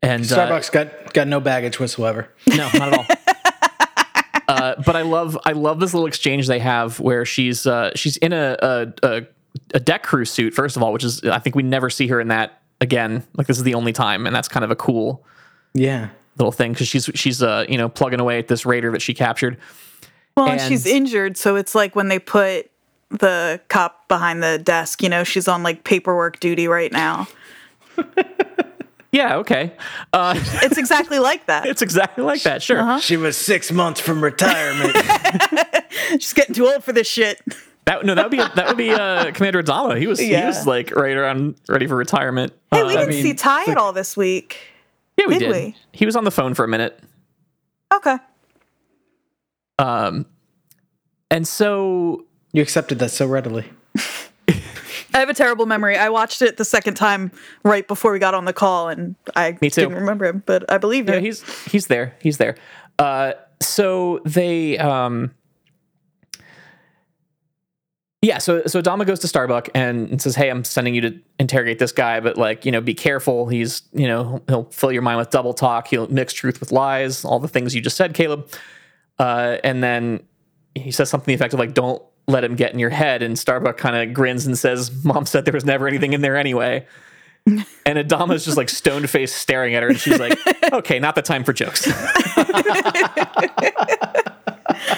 And uh, Starbucks got got no baggage whatsoever. no, not at all. uh, but I love I love this little exchange they have where she's uh, she's in a, a a a deck crew suit first of all, which is I think we never see her in that again. Like this is the only time, and that's kind of a cool Yeah. little thing because she's she's uh you know plugging away at this raider that she captured. Well, and And- she's injured, so it's like when they put the cop behind the desk, you know, she's on like paperwork duty right now. Yeah, okay, uh, It's exactly like that. it's exactly like that. Sure, She was six months from retirement. She's getting too old for this shit. that no, that would be that would be uh, Commander Adama. He was he was like right around ready for retirement. Hey, Uh, we didn't mean, see Tigh at all this week. Yeah, we did did. we? He was on the phone for a minute. Okay. Um, and so you accepted that so readily. I have a terrible memory. I watched it the second time right before we got on the call, and I Me too. didn't remember him, but I believe you. Yeah, he's he's there. He's there. Uh, so they um, yeah. So so Dama goes to Starbuck and, and says, "Hey, I'm sending you to interrogate this guy, but like you know, be careful. He's you know he'll fill your mind with double talk. He'll mix truth with lies. All the things you just said, Caleb." Uh, and then he says something effective like, "Don't." Let him get in your head, and Starbuck kind of grins and says, "Mom said there was never anything in there anyway." And Adama's just like stone faced staring at her, and she's like, "Okay, not the time for jokes."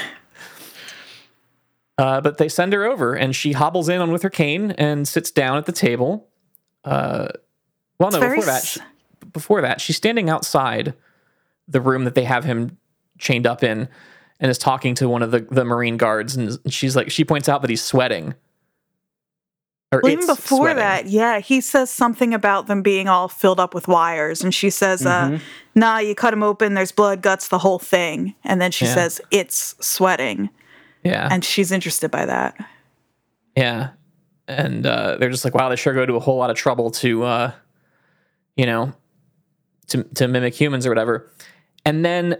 uh, but they send her over, and she hobbles in on with her cane and sits down at the table. Uh, well, no, before that, she- before that, she's standing outside the room that they have him chained up in, and is talking to one of the the marine guards, and she's like, she points out that he's sweating. Or Well, even before sweating. that, yeah, he says something about them being all filled up with wires, and she says, Mm-hmm. uh, "Nah, you cut him open. There's blood, guts, the whole thing." And then she Yeah. says, "It's sweating," yeah, and she's interested by that. Yeah. And uh, they're just like, wow, they sure go to a whole lot of trouble to, uh, you know, to, to mimic humans or whatever. And then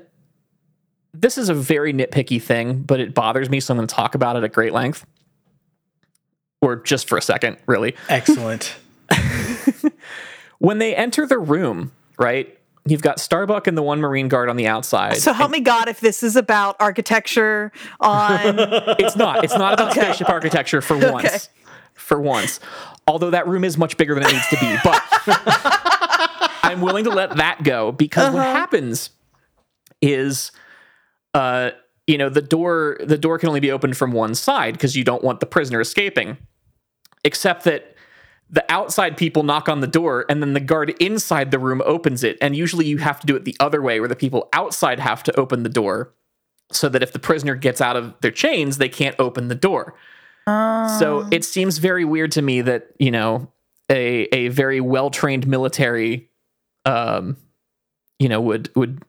this is a very nitpicky thing, but it bothers me. So I'm going to talk about it at great length. Or just for a second, really. Excellent. When they enter the room, right? You've got Starbuck and the one Marine guard on the outside. So help me God if this is about architecture on. it's not. It's not about spaceship architecture for once. For once. Although that room is much bigger than it needs to be. But I'm willing to let that go because what happens is uh you know the door the door can only be opened from one side because you don't want the prisoner escaping. Except that the outside people knock on the door and then the guard inside the room opens it. And usually you have to do it the other way where the people outside have to open the door so that if the prisoner gets out of their chains they can't open the door. So it seems very weird to me that you know a a very well trained military um you know would would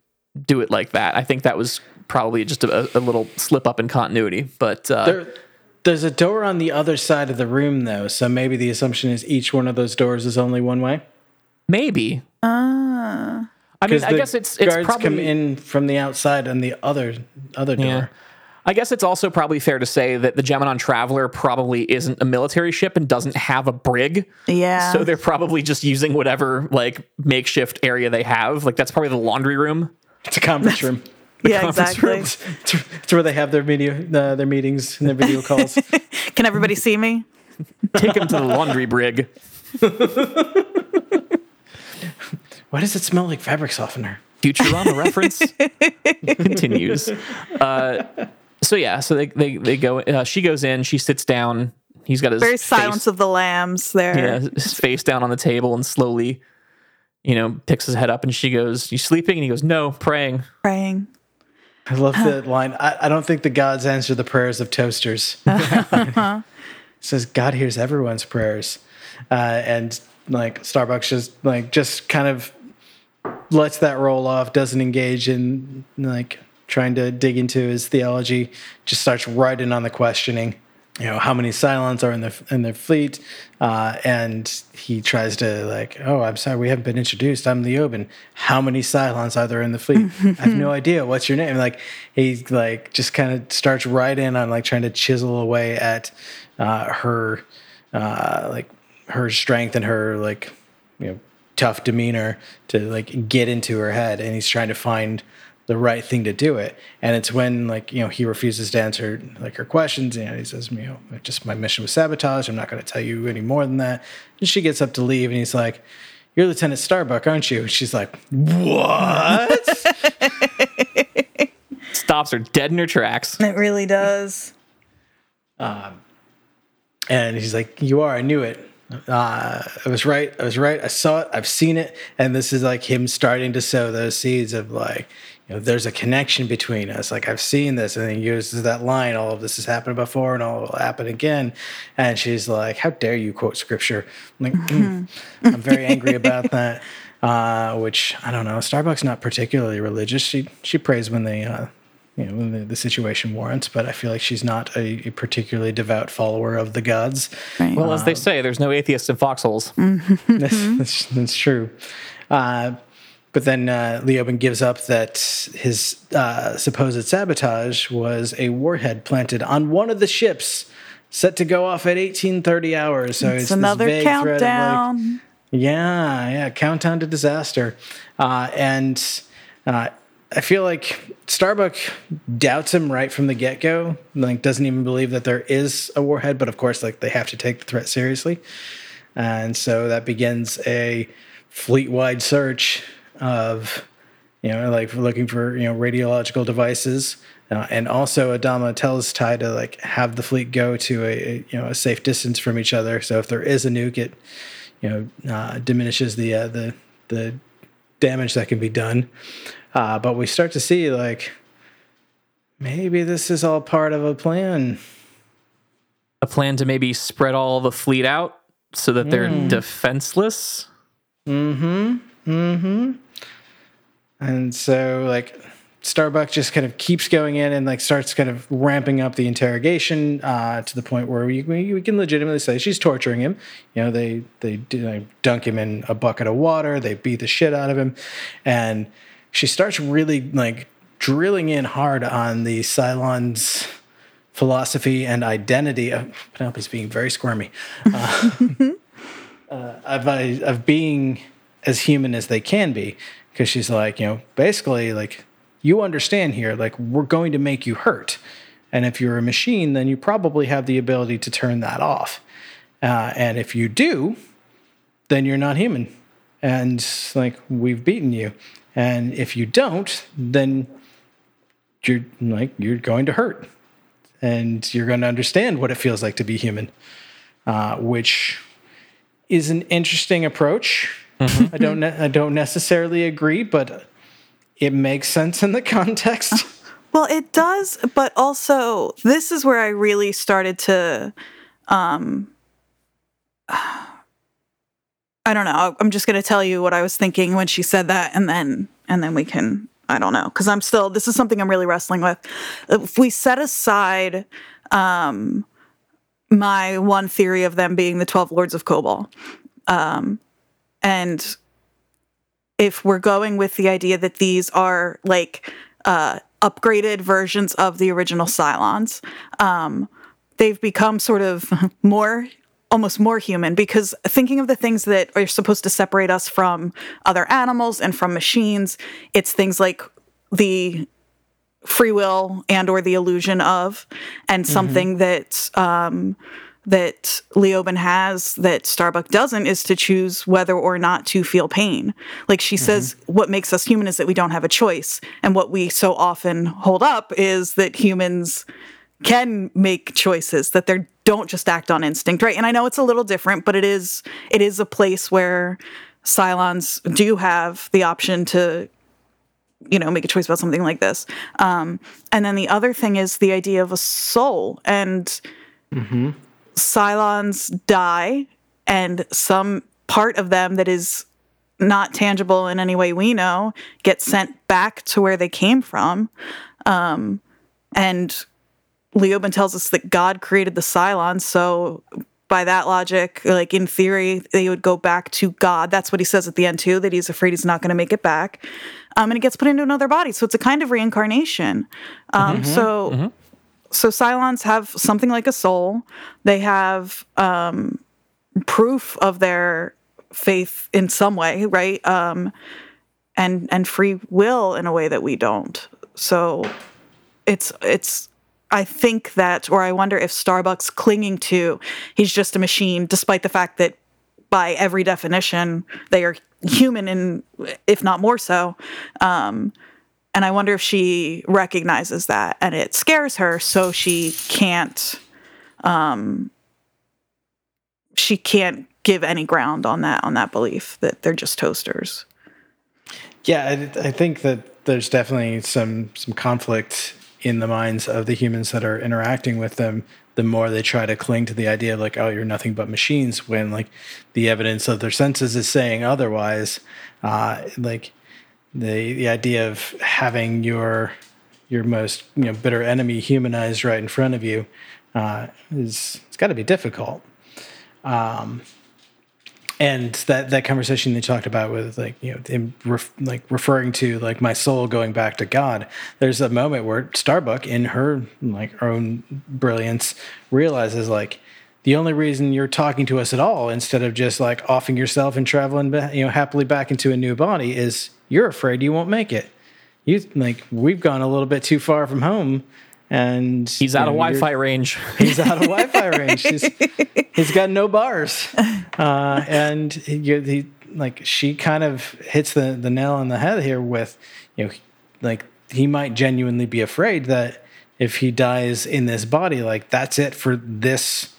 do it like that. I think that was probably just a, a little slip up in continuity but uh There, there's a door on the other side of the room, though, so maybe the assumption is each one of those doors is only one way. maybe Ah. i mean Because i guess it's it's guards probably come in from the outside on the other other door. Yeah. I guess it's also probably fair to say that the Gemini Traveler probably isn't a military ship and doesn't have a brig. Yeah. So they're probably just using whatever like makeshift area they have. Like that's probably the laundry room. It's a conference room. Yeah, conference exactly. room. It's, it's where they have their video, uh, their meetings and their video calls. Can everybody see me? Take them to the laundry brig. Why does it smell like fabric softener? Futurama reference continues. Uh, so yeah, so they they they go. Uh, she goes in. She sits down. He's got his Very face, Silence of the Lambs there. yeah, his face down on the table and slowly, you know, picks his head up. And she goes, "You sleeping?" And he goes, "No, praying." Praying. I love that line. I, I don't think the gods answer the prayers of toasters. it says God hears everyone's prayers, uh, and like Starbucks just like just kind of lets that roll off. Doesn't engage in like trying to dig into his theology. Just starts right in on the questioning. You know how many Cylons are in the in their fleet, uh, and he tries to like, oh, I'm sorry, we haven't been introduced. I'm Leoben. How many Cylons are there in the fleet? I have no idea. What's your name? Like he like just kind of starts right in on like trying to chisel away at uh, her uh, like her strength and her like you know tough demeanor to like get into her head, and he's trying to find the right thing to do it. And it's when like, you know, he refuses to answer like her questions and he says, you know, just my mission was sabotage. I'm not going to tell you any more than that. And she gets up to leave and he's like, you're Lieutenant Starbuck, aren't you? And she's like, what? Stops her dead in her tracks. It really does. And he's like, "You are. I knew it. Uh, I was right. I was right. I saw it. I've seen it." And this is like him starting to sow those seeds of like, you there's a connection between us. Like I've seen this, and then he uses that line. All of this has happened before, and all will happen again. And she's like, "How dare you quote scripture?" I'm like, "Mm, I'm very angry about that. Uh, which I don't know. Starbucks not particularly religious. She she prays when they. Uh, you know, when the, the situation warrants, but I feel like she's not a, a particularly devout follower of the gods. Right. Well, as they say, there's no atheists in foxholes. that's, that's, that's true. Uh, but then uh, Leoben gives up that his uh, supposed sabotage was a warhead planted on one of the ships set to go off at 1830 hours. So it's, it's this another threat like, countdown. yeah, yeah, countdown to disaster. Uh, and uh, I feel like Starbuck doubts him right from the get go. Like, doesn't even believe that there is a warhead. But of course, like they have to take the threat seriously, and so that begins a fleet-wide search of, you know, like looking for you know radiological devices. Uh, and also, Adama tells Tigh to like have the fleet go to a, a you know a safe distance from each other. So if there is a nuke, it you know uh, diminishes the uh, the the damage that can be done. Uh, but we start to see like maybe this is all part of a plan. A plan to maybe spread all the fleet out so that they're defenseless. And so like Starbuck just kind of keeps going in and like starts kind of ramping up the interrogation uh, to the point where we, we, can legitimately say she's torturing him. You know, they they dunk him in a bucket of water, they beat the shit out of him, and she starts really like drilling in hard on the Cylon's philosophy and identity. Uh, Penelope's being very squirmy. Uh, uh, of, uh, of being as human as they can be because she's like you know basically like you understand here like we're going to make you hurt. And if you're a machine then you probably have the ability to turn that off. Uh, and if you do then you're not human. And like we've beaten you. And if you don't then you're like you're going to hurt. And you're going to understand what it feels like to be human uh, which is an interesting approach. I don't ne- I don't necessarily agree, but it makes sense in the context. Well, it does, but also this is where I really started to um I don't know. I'm just going to tell you what I was thinking when she said that and then and then we can I don't know cuz I'm still this is something I'm really wrestling with. If we set aside um my one theory of them being the 12 lords of Kobol. Um and if we're going with the idea that these are like uh, upgraded versions of the original Cylons, um, they've become sort of more, almost more human. Because thinking of the things that are supposed to separate us from other animals and from machines, it's things like the free will and or the illusion of, and something that um, that Leoben has that Starbuck doesn't is to choose whether or not to feel pain. Like she says, what makes us human is that we don't have a choice. And what we so often hold up is that humans can make choices, that they don't just act on instinct, right? And I know it's a little different, but it is it is a place where Cylons do have the option to you know make a choice about something like this um, and then the other thing is the idea of a soul and Cylons die, and some part of them that is not tangible in any way we know gets sent back to where they came from. Um, and Leoben tells us that God created the Cylons, so by that logic, like in theory, they would go back to God. That's what he says at the end too, that he's afraid he's not going to make it back. Um, and it gets put into another body, so it's a kind of reincarnation. Um, So, so Cylons have something like a soul. They have um, proof of their faith in some way, right? Um, and and free will in a way that we don't. So it's it's I think that or I wonder if Starbuck's clinging to he's just a machine despite the fact that by every definition they are human and if not more so um and I wonder if she recognizes that and it scares her so she can't um she can't give any ground on that on that belief that they're just toasters. Yeah, I, I think that there's definitely some some conflict in the minds of the humans that are interacting with them. The more they try to cling to the idea of like, oh, you're nothing but machines, when like the evidence of their senses is saying otherwise. Uh, like the the idea of having your your most you know bitter enemy humanized right in front of you uh, is it's got to be difficult. Um, and that that conversation they talked about with like you know ref, like referring to like my soul going back to God. There's a moment where Starbuck, in her like own brilliance, realizes like the only reason you're talking to us at all, instead of just like offing yourself and traveling you know happily back into a new body, is you're afraid you won't make it. You like we've gone a little bit too far from home. And He's out of know, you're- Wi-Fi range. He's out of Wi-Fi range. He's, he's got no bars, uh, and he, he like she kind of hits the the nail on the head here with, you know, like he might genuinely be afraid that if he dies in this body, like that's it for this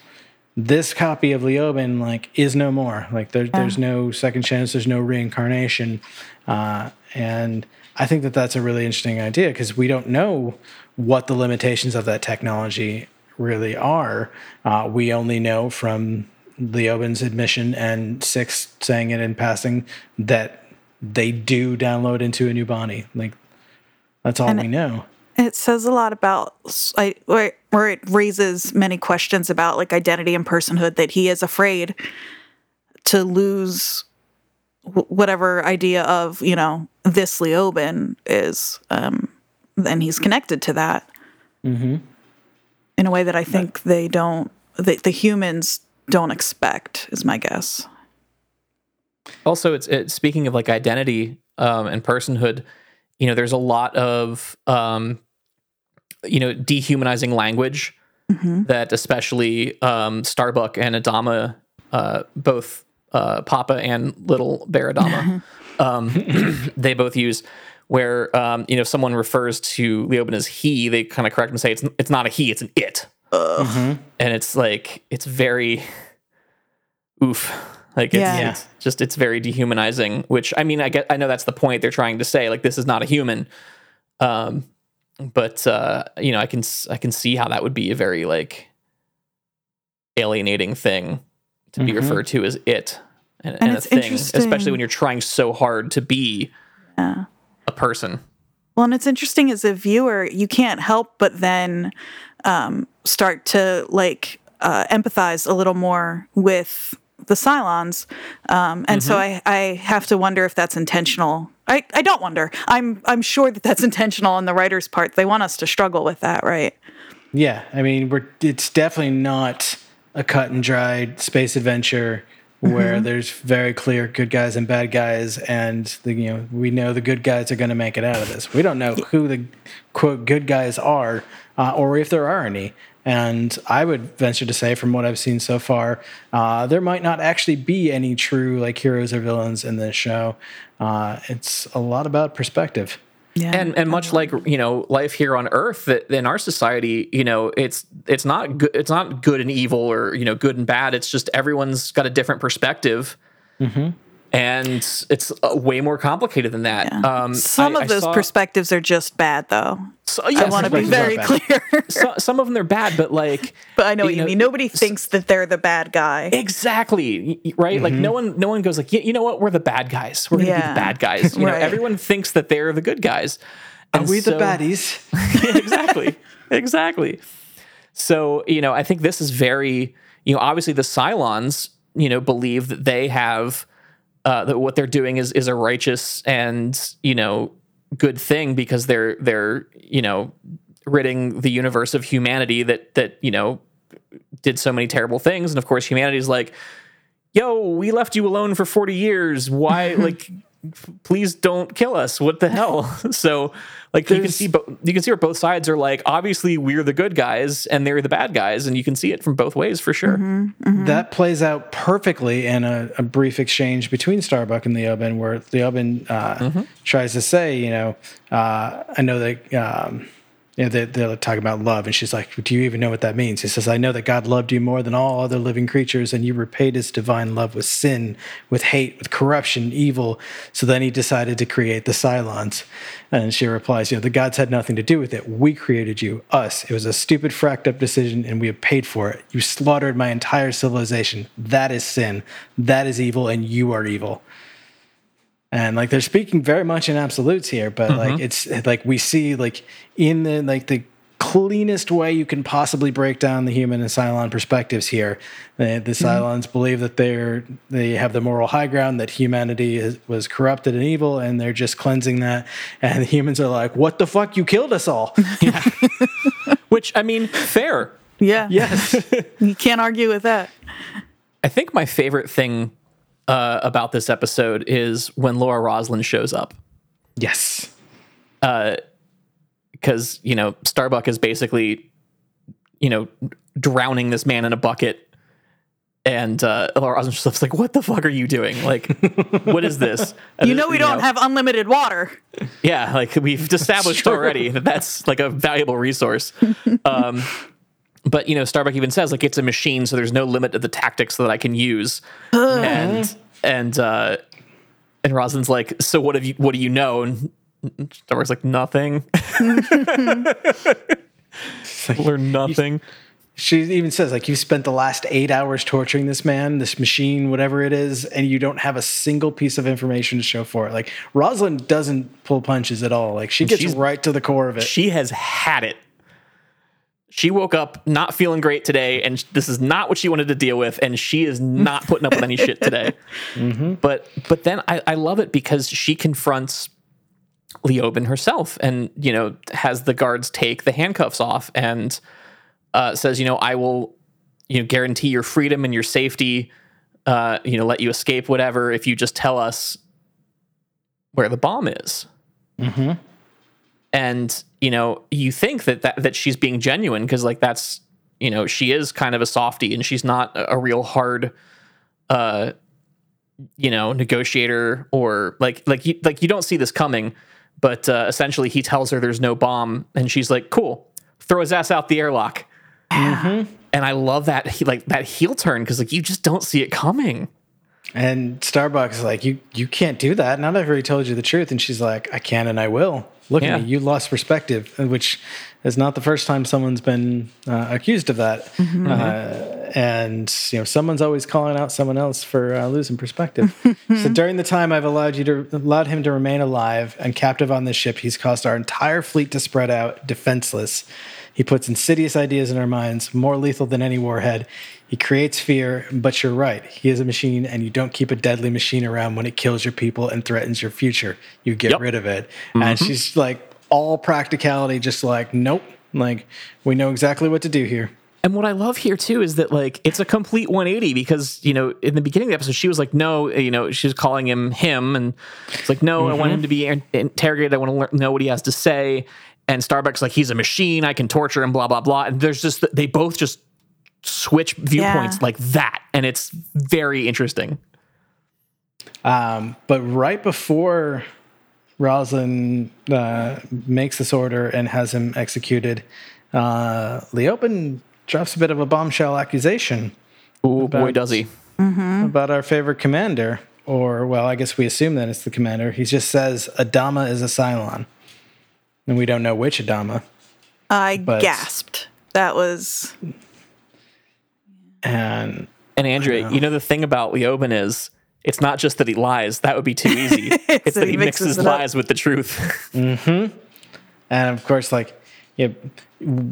this copy of Leoben like is no more. Like there, there's no second chance. There's no reincarnation, uh, and I think that that's a really interesting idea because we don't know what the limitations of that technology really are. Uh, we only know from Leoben's admission and Six saying it in passing that they do download into a new body. Like that's all we know. It says a lot about I, where it raises many questions about like identity and personhood that he is afraid to lose wh- whatever idea of you know this Leoben is, um, and he's connected to that in a way that I think they don't, the, the humans don't expect. Is my guess. also it's it, speaking of like identity um, and personhood you know there's a lot of um, you know dehumanizing language that especially um, starbuck and adama uh, both uh, papa and little Baradama. um, they both use where um, you know if someone refers to leoben as he they kind of correct and say it's, it's not a he it's an it. And it's like it's very oof. Like it's, Yeah. it's just it's very dehumanizing which i mean i get i know that's the point they're trying to say like this is not a human. Um but uh you know i can I can see how that would be a very like alienating thing to be referred to as it and, and, a it's thing interesting- especially when you're trying so hard to be Yeah. a person Well, and it's interesting as a viewer, you can't help but then um, start to like uh, empathize a little more with the Cylons, um, and so I, I have to wonder if that's intentional. I, I don't wonder. I'm I'm sure that that's intentional on the writer's part. They want us to struggle with that, right? Yeah, I mean, we're it's definitely not a cut and dried space adventure where there's very clear good guys and bad guys, and the you know we know the good guys are going to make it out of this. We don't know who the quote good guys are, uh, or if there are any. And I would venture to say, from what I've seen so far, uh, there might not actually be any true like heroes or villains in this show. Uh, it's a lot about perspective. Yeah. and and much like you know life here on earth that in our society you know it's it's not good it's not good and evil or you know good and bad. It's just everyone's got a different perspective mm-hmm. And it's uh, way more complicated than that um Some I- of I those saw- perspectives are just bad, though. so, I want to be very clear. so, some of them they're bad but like but I know what you know, mean. Nobody thinks that they're the bad guy. Exactly. y- Right. Like no one, no one goes like, "Y- you know what? We're the bad guys. We're gonna be the bad guys. You know, everyone thinks that they're the good guys. Are And we the baddies? Exactly. exactly. So, you know, I think this is very, you know, obviously the Cylons, you know, believe that they have uh, that what they're doing is is a righteous and you know good thing because they're they're you know ridding the universe of humanity that that you know did so many terrible things, and of course humanity's like, yo, we left you alone for forty years. Why like? Please don't kill us. What the hell? so like you can see bo- you can see where both sides are like obviously we're the good guys and they're the bad guys and you can see it from both ways for sure. That plays out perfectly in a, a brief exchange between Starbuck and Leoben, where Leoben uh, tries to say, you know, uh, I know that. Um, you know, they, they're talking about love, and she's like, "Do you even know what that means?" He says, "I know that God loved you more than all other living creatures, and you repaid His divine love with sin, with hate, with corruption, evil." So then he decided to create the Cylons, and she replies, "You know, the gods had nothing to do with it. We created you, us. It was a stupid, frakked up decision, and we have paid for it. You slaughtered my entire civilization. That is sin. That is evil, and you are evil." And like they're speaking very much in absolutes here but like mm-hmm. it's like we see like in the like the cleanest way you can possibly break down the human and cylon perspectives here the, the mm-hmm. cylons believe that they're they have the moral high ground that humanity is, was corrupted and evil and they're just cleansing that. And the humans are like what the fuck? You killed us all. Which I mean, fair. Yeah. yes. You can't argue with that. I think my favorite thing uh, about this episode is when Laura Roslin shows up. yes because you know Starbuck is basically you know drowning this man in a bucket, and uh, Laura Roslin just like, "What the fuck are you doing? Like, what is this?" And You know we don't have unlimited water. Yeah, like we've established already that that's like a valuable resource. Um, but you know, Starbuck even says like it's a machine, so there's no limit to the tactics that I can use. and and uh, and Roslin's like, so what have you? What do you know? And Starbuck's like, nothing. Learn nothing. She even says, like, you spent the last eight hours torturing this man, this machine, whatever it is, and you don't have a single piece of information to show for it. Like, Roslin doesn't pull punches at all. Like, she gets right to the core of it. She has had it. She woke up not feeling great today, and this is not what she wanted to deal with, and she is not putting up with any shit today. But but then I, I love it because she confronts Leoben herself, and you know has the guards take the handcuffs off, and uh, says, you know, I will, you know, guarantee your freedom and your safety. Uh, you know, let you escape whatever if you just tell us where the bomb is and you know you think that that, that she's being genuine because like that's you know she is kind of a softie and she's not a, a real hard uh you know negotiator or like like you, like you don't see this coming but uh, essentially he tells her there's no bomb and she's like cool throw his ass out the airlock. And i love that he, like that heel turn because like you just don't see it coming And Starbucks is like, you you can't do that. Now that I've already told you the truth, and she's like, I can and I will. Look Yeah. at me, you lost perspective, which is not the first time someone's been uh, accused of that. Uh, and you know, someone's always calling out someone else for uh, losing perspective. so during the time I've allowed you to allowed him to remain alive and captive on this ship, he's caused our entire fleet to spread out defenseless. He puts insidious ideas in our minds, more lethal than any warhead. He creates fear, but you're right. He is a machine, and you don't keep a deadly machine around when it kills your people and threatens your future. You get Yep. rid of it. And mm-hmm. she's like, all practicality, just like, nope. Like, we know exactly what to do here. And what I love here too is that like it's a complete 180 because you know in the beginning of the episode she was like no you know she's calling him him and it's like no I want mm-hmm. him to be in- interrogated I want to learn, know what he has to say and Starbucks like he's a machine I can torture him blah blah blah and there's just they both just switch viewpoints Yeah. like that and it's very interesting. Um, but right before Roslin uh, makes this order and has him executed, uh, Leoben drops a bit of a bombshell accusation Ooh boy does he. about our favorite commander. Or, well, I guess we assume that it's the commander. He just says Adama is a Cylon. And we don't know which Adama. I But- gasped. That was And And Andrea, you know the thing about Leoben is it's not just that he lies. That would be too easy. it's that he mixes, up. lies with the truth. And of course, like, you know,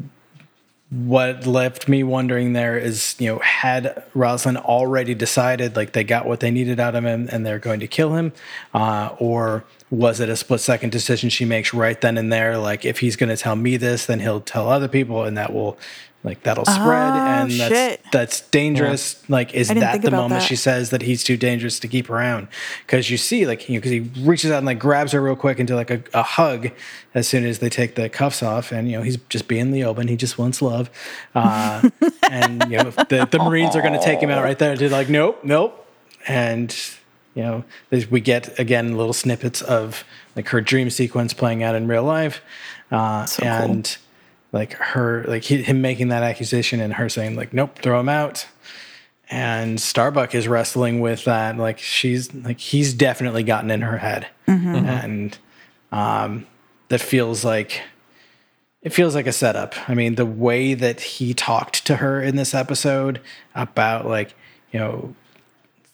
what left me wondering there is, you know, had Roslin already decided like they got what they needed out of him and they're going to kill him, uh, or was it a split second decision she makes right then and there? Like, if he's going to tell me this, then he'll tell other people, and that will like that'll spread, Oh, and that's shit. that's dangerous. Like, is that the moment that. she says that he's too dangerous to keep around? Because you see, like, you know, because he reaches out and like grabs her real quick into like a, a hug as soon as they take the cuffs off, and you know he's just being the open. He just wants love, uh, and you know the, the Marines are going to take him out right there. They're like, nope, nope, and you know we get again little snippets of like her dream sequence playing out in real life, uh, So cool. Like her like he, him making that accusation and her saying like nope throw him out. And starbuck is wrestling with that like she's like he's definitely gotten in her head. And um that feels like it feels like a setup. I mean the way that he talked to her in this episode about like you know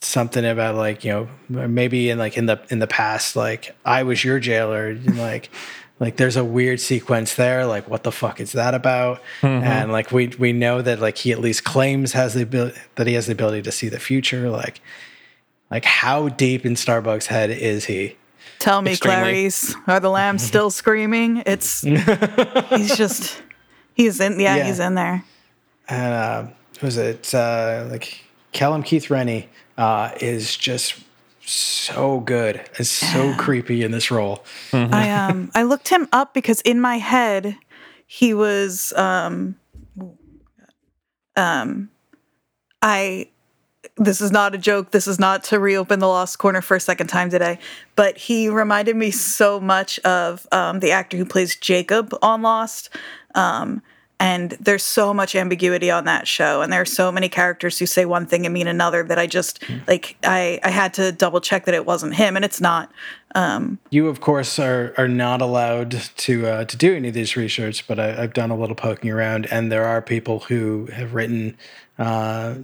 something about like you know maybe in like in the in the past like i was your jailer like like there's a weird sequence there like what the fuck is that about and like we we know that like he at least claims has the ability that he has the ability to see the future like like how deep in starbucks head is he Tell me, Extremely. Clarice, are the lambs still screaming? It's he's just he's in yeah, Yeah. he's in there. and uh, who's it? Uh, like Callum Keith Rennie uh, is just so good. Is so creepy in this role. I um I looked him up because in my head he was um um I this is not a joke. This is not to reopen the Lost Corner for a second time today, but he reminded me so much of um, the actor who plays Jacob on Lost. Um, and there's so much ambiguity on that show, and there are so many characters who say one thing and mean another that I just like. I I had to double check that it wasn't him, and it's not. You, of course, are are not allowed to uh, to do any of this research, but I, I've done a little poking around, and there are people who have written uh,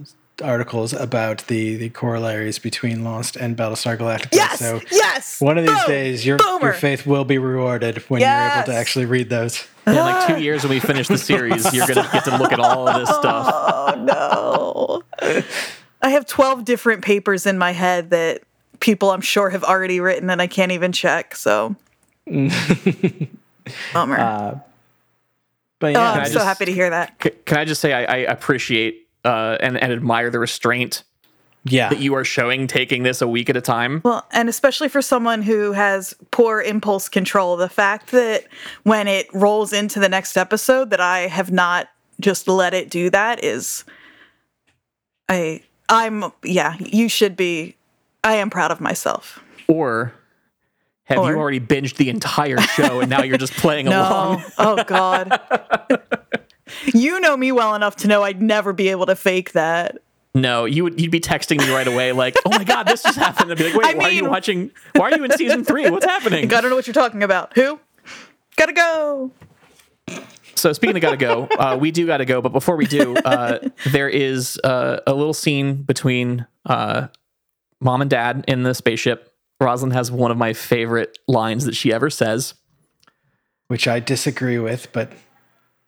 articles about the the corollaries between Lost and Battlestar Galactica. Yes, So yes. one of these Boom! days, your Boomer. your faith will be rewarded when you're able to actually read those. In like two years when we finish the series, you're gonna get to look at all of this stuff. Oh no. I have 12 different papers in my head that people I'm sure have already written and I can't even check. So, bummer. But oh, yeah, I'm so just- happy to hear that. Can I just say I, I appreciate uh, and, and admire the restraint yeah, that you are showing taking this a week at a time. Well, and especially for someone who has poor impulse control, the fact that when it rolls into the next episode that I have not just let it do that is I I'm yeah, you should be I am proud of myself. Or have Or- you already binged the entire show and now you're just playing along? Oh God. you know me well enough to know I'd never be able to fake that. No, you would you'd be texting me right away like, "Oh my god, this just happened." I'd be like, "Wait, I why are you watching? Why are you in season three? What's happening?" I don't know what you're talking about. Who? Gotta go. So speaking of gotta go, uh, we do gotta go. But before we do, uh, there is uh, a little scene between uh, mom and dad in the spaceship. Roslin has one of my favorite lines that she ever says. which I disagree with, but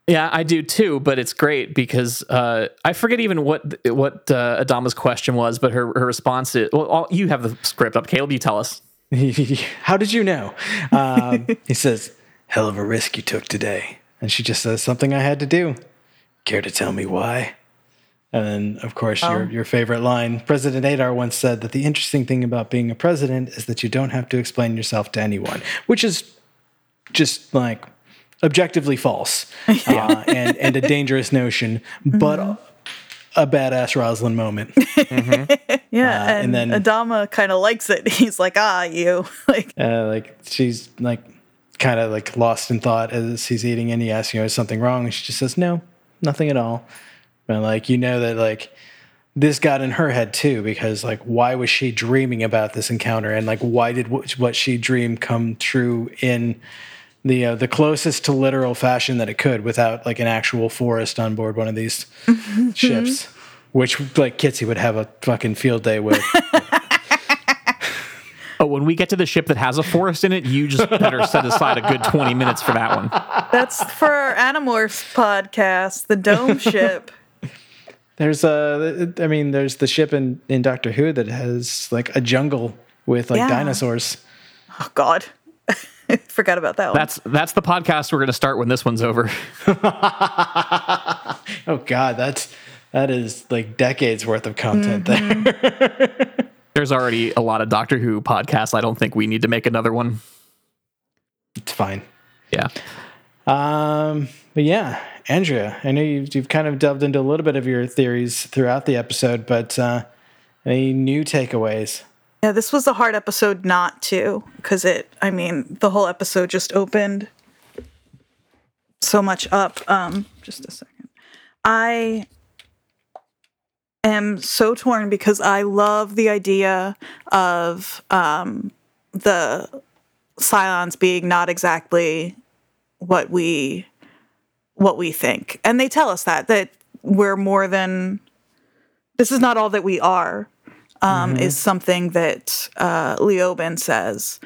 Yeah, I do too, but it's great because uh, I forget even what what uh, Adama's question was, but her her response is well. All, you have the script up, Caleb. You tell us. How did you know? Um, he says, Hell of a risk you took today. And she just says, Something I had to do. Care to tell me why? And then, of course, your, your favorite line President Adar once said that the interesting thing about being a president is that you don't have to explain yourself to anyone, which is just like objectively false uh, and, and a dangerous notion, but a, a badass Roslin moment. Yeah, Uh, and and, then- Adama kind of likes it. He's like, ah, you. like, uh, like she's like kind of like lost in thought as he's eating and he asks you know is something wrong and she just says no nothing at all and like you know that like this got in her head too because like why was she dreaming about this encounter and like why did what, what she dreamed come true in the uh, the closest to literal fashion that it could without like an actual forest on board one of these ships which like Kitsy would have a fucking field day with Oh, when we get to the ship that has a forest in it, you just better set aside a good 20 minutes for that one. That's for our Animorphs podcast, the Dome Ship. There's a, I mean, there's the ship in, in Doctor Who that has like a jungle with like Yeah. dinosaurs. Oh God, forgot about that one. That's that's the podcast we're going to start when this one's over. Oh God, that's that is like decades worth of content Mm-hmm. there. There's already a lot of Doctor Who podcasts. I don't think we need to make another one. It's fine. Yeah. Um, but yeah, Andrea, I know you've, you've kind of delved into a little bit of your theories throughout the episode, but uh, any new takeaways? Yeah, this was a hard episode not to, because it. I mean, the whole episode just opened so much up. Um, just a second. I am so torn because I love the idea of um, the Cylons being not exactly what we what we think, and they tell us that that we're more than this is not all that we are. Um, Is something that uh, Leoben says.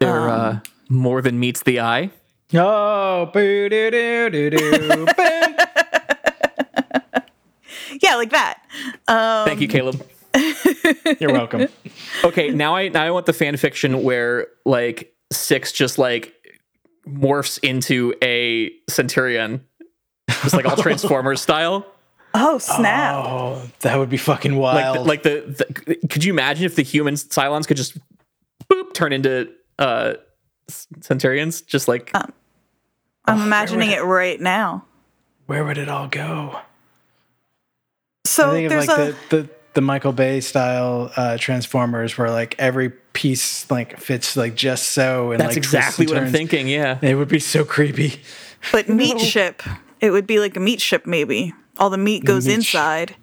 They're Um, uh, more than meets the eye. Oh, boo doo doo doo doo. Yeah, like that. Thank you, Caleb. You're welcome. Okay, now I now I want the fan fiction where like six just like morphs into a centurion, just like all Transformers style. Oh snap! Oh, that would be fucking Like wild. the, like the, the could you imagine if the human Cylons could just boop turn into uh centurions just like I'm imagining it right now. Where would it all go? So I think of there's like a the, the the Michael Bay style uh, Transformers, where like every piece like fits like just so, and that's like exactly and what I'm thinking. Yeah. It would be so creepy. but meat ship. It would be like a meat ship, maybe. All the meat goes Meat sh- inside.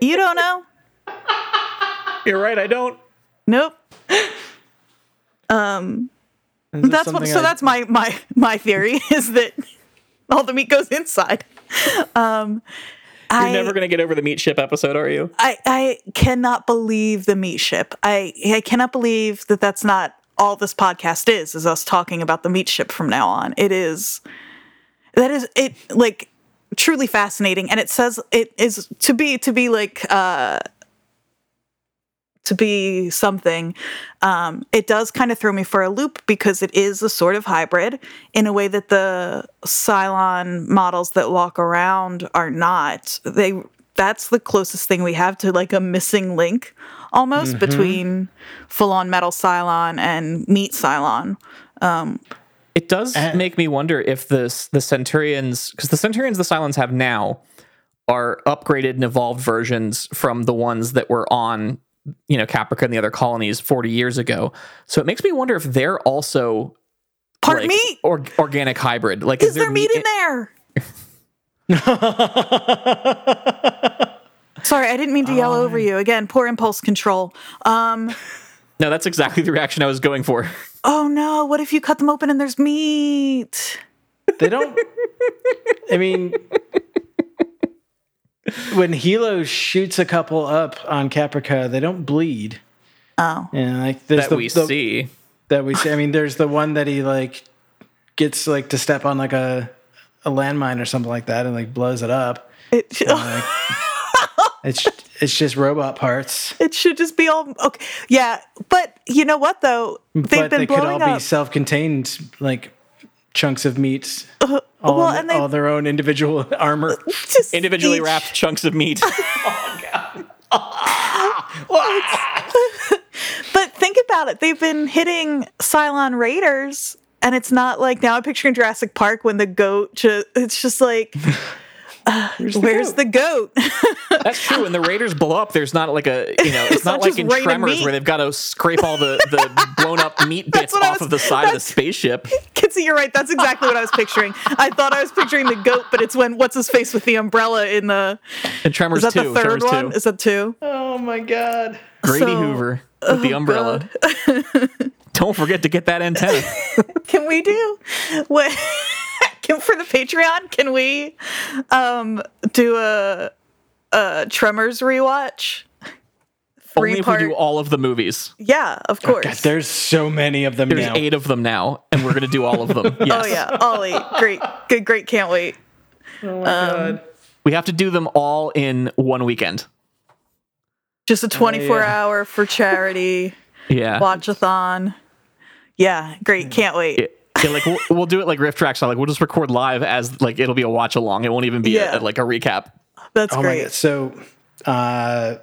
you don't know? You're right. I don't. Nope. Um That's what. So I- that's my my my theory is that all the meat goes inside. Um, You're I, never gonna get over the meat ship episode, are you? I I cannot believe the meat ship. I I cannot believe that that's not all this podcast is. Is us talking about the meat ship from now on. It is. That is it. Like truly fascinating, and it says it is to be to be like uh to be something. Um, it does kind of throw me for a loop because it is a sort of hybrid in a way that the Cylon models that walk around are not. They that's the closest thing we have to like a missing link almost between full on metal Cylon and meat Cylon. It does make me wonder if the the Centurions, because the Centurions the Cylons have now, are upgraded and evolved versions from the ones that were on, you know, Caprica and the other colonies 40 years ago. So it makes me wonder if they're also Part like, meat. or, organic hybrid. Like, Is there meat in there? Sorry, I didn't mean to yell over you. Again, poor impulse control. Um, No, that's exactly the reaction I was going for. oh no, what if you cut them open and there's meat? They don't. I mean, when Helo shoots a couple up on Caprica, they don't bleed. Oh. Yeah, like there's that the, we the- see. that we see. I mean, there's the one that he like gets like to step on like a a landmine or something like that, and like blows it up. It, Like, it's it's just robot parts, it should just be all okay. Yeah, but you know what though? They've but been they could all up. be self-contained like chunks of meat, uh, all, well, and they all their own individual armor. just Individually each- wrapped chunks of meat. Oh, but think about it. They've been hitting Cylon Raiders, and it's not like now I'm picturing Jurassic Park when the goat. Ju- it's just like, uh, where's the goat? That's true. When the Raiders blow up, there's not like a you know, it's, not, not like in Tremors where they've got to scrape all the, the blown up meat bits what I off was- of the side of the spaceship. Kitsy, you're right. That's exactly what I was picturing. I thought I was picturing the goat, but it's when what's his face with the umbrella in the. And Tremors Is that two, the third Tremors one? two. Is that two? oh my god! Grady So- Hoover with the umbrella. Don't forget to get that antenna. Can we do what? Can, for the Patreon, can we um do a a Tremors rewatch? three Only if part. we do all of the movies. yeah, of course. God, there's so many of them There's now. eight of them now, and we're gonna do all of them. Yes. Oh yeah, Ollie, great, good, great. Can't wait. Oh my god. We have to do them all in one weekend. Just a 24 yeah. hour for charity Yeah. watchathon. Yeah, great. Can't wait. Yeah, yeah, like we'll, we'll do it like RiffTrax. So like we'll just record live as like it'll be a watch along. It won't even be Yeah. a, like a recap. That's Oh my great. god! So, uh,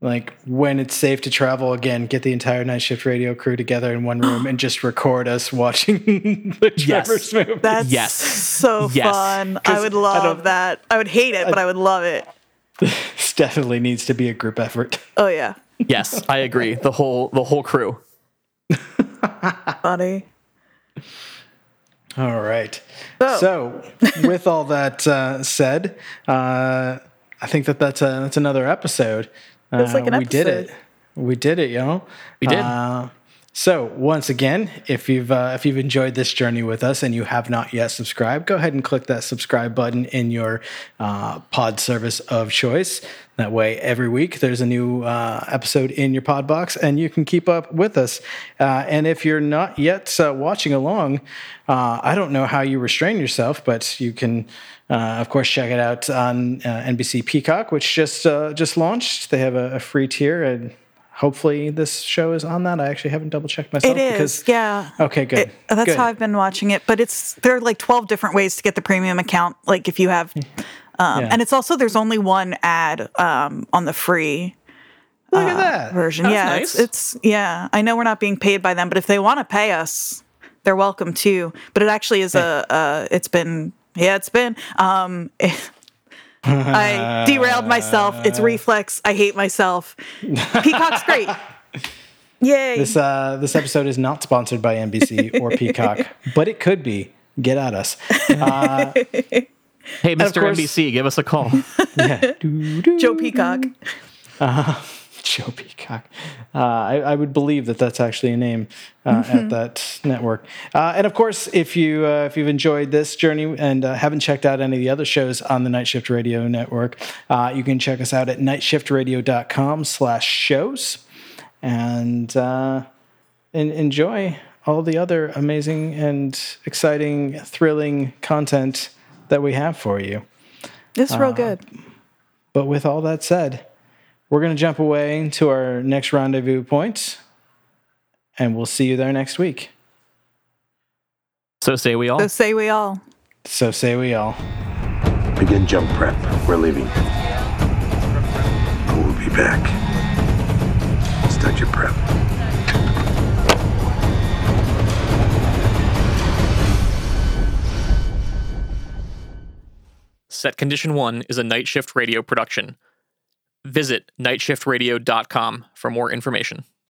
like when it's safe to travel again, get the entire night shift radio crew together in one room and just record us watching the Tremors movie. That's Yes. so Yes. fun. I would love don't- that. I would hate it, but I would love it. this definitely needs to be a group effort. Oh yeah, Yes, I agree. The whole the whole crew. funny. All right. So- So, with all that uh, said, uh, I think that that's a, that's another episode. Uh, like an we did it. We did it, yo. We did. So once again, if you've uh, if you've enjoyed this journey with us and you have not yet subscribed, go ahead and click that subscribe button in your uh, pod service of choice. That way, every week there's a new uh, episode in your pod box, and you can keep up with us. Uh, and if you're not yet uh, watching along, uh, I don't know how you restrain yourself, but you can, uh, of course, check it out on uh, NBC Peacock, which just uh, just launched. They have a, a free tier and hopefully this show is on that. I actually haven't double checked myself. It is. because, yeah. Okay, good. It- that's Good. how I've been watching it. But it's there are like twelve different ways to get the premium account. Like if you have, um, Yeah. and it's also there's only one ad um, on the free Look at that. version. That's yeah, nice. it's, it's yeah. I know we're not being paid by them, but if they want to pay us, they're welcome too. But it actually is a. Uh, it's been yeah, it's been. Um, I derailed myself. It's reflex. I hate myself. Peacock's great. Yay! This uh, this episode is not sponsored by NBC or Peacock, but it could be. Get at us. Uh, Hey, Mr. course- NBC, give us a call. yeah. Joe Peacock. Joe Peacock. Uh, I, I would believe that that's actually a name uh, at that network. Uh, and of course, if you uh, if you've enjoyed this journey and uh, haven't checked out any of the other shows on the Night Shift Radio Network, uh, you can check us out at nightshiftradio.com/shows and uh, and enjoy all the other amazing and exciting, thrilling content that we have for you. It's real good. But with all that said, we're going to jump away to our next rendezvous point, and we'll see you there next week. So say we all. So say we all. So say we all. Begin jump prep. We're leaving. We'll be back. Start your prep. Set Condition 1 is a night shift radio production. Visit nightshiftradio.com for more information.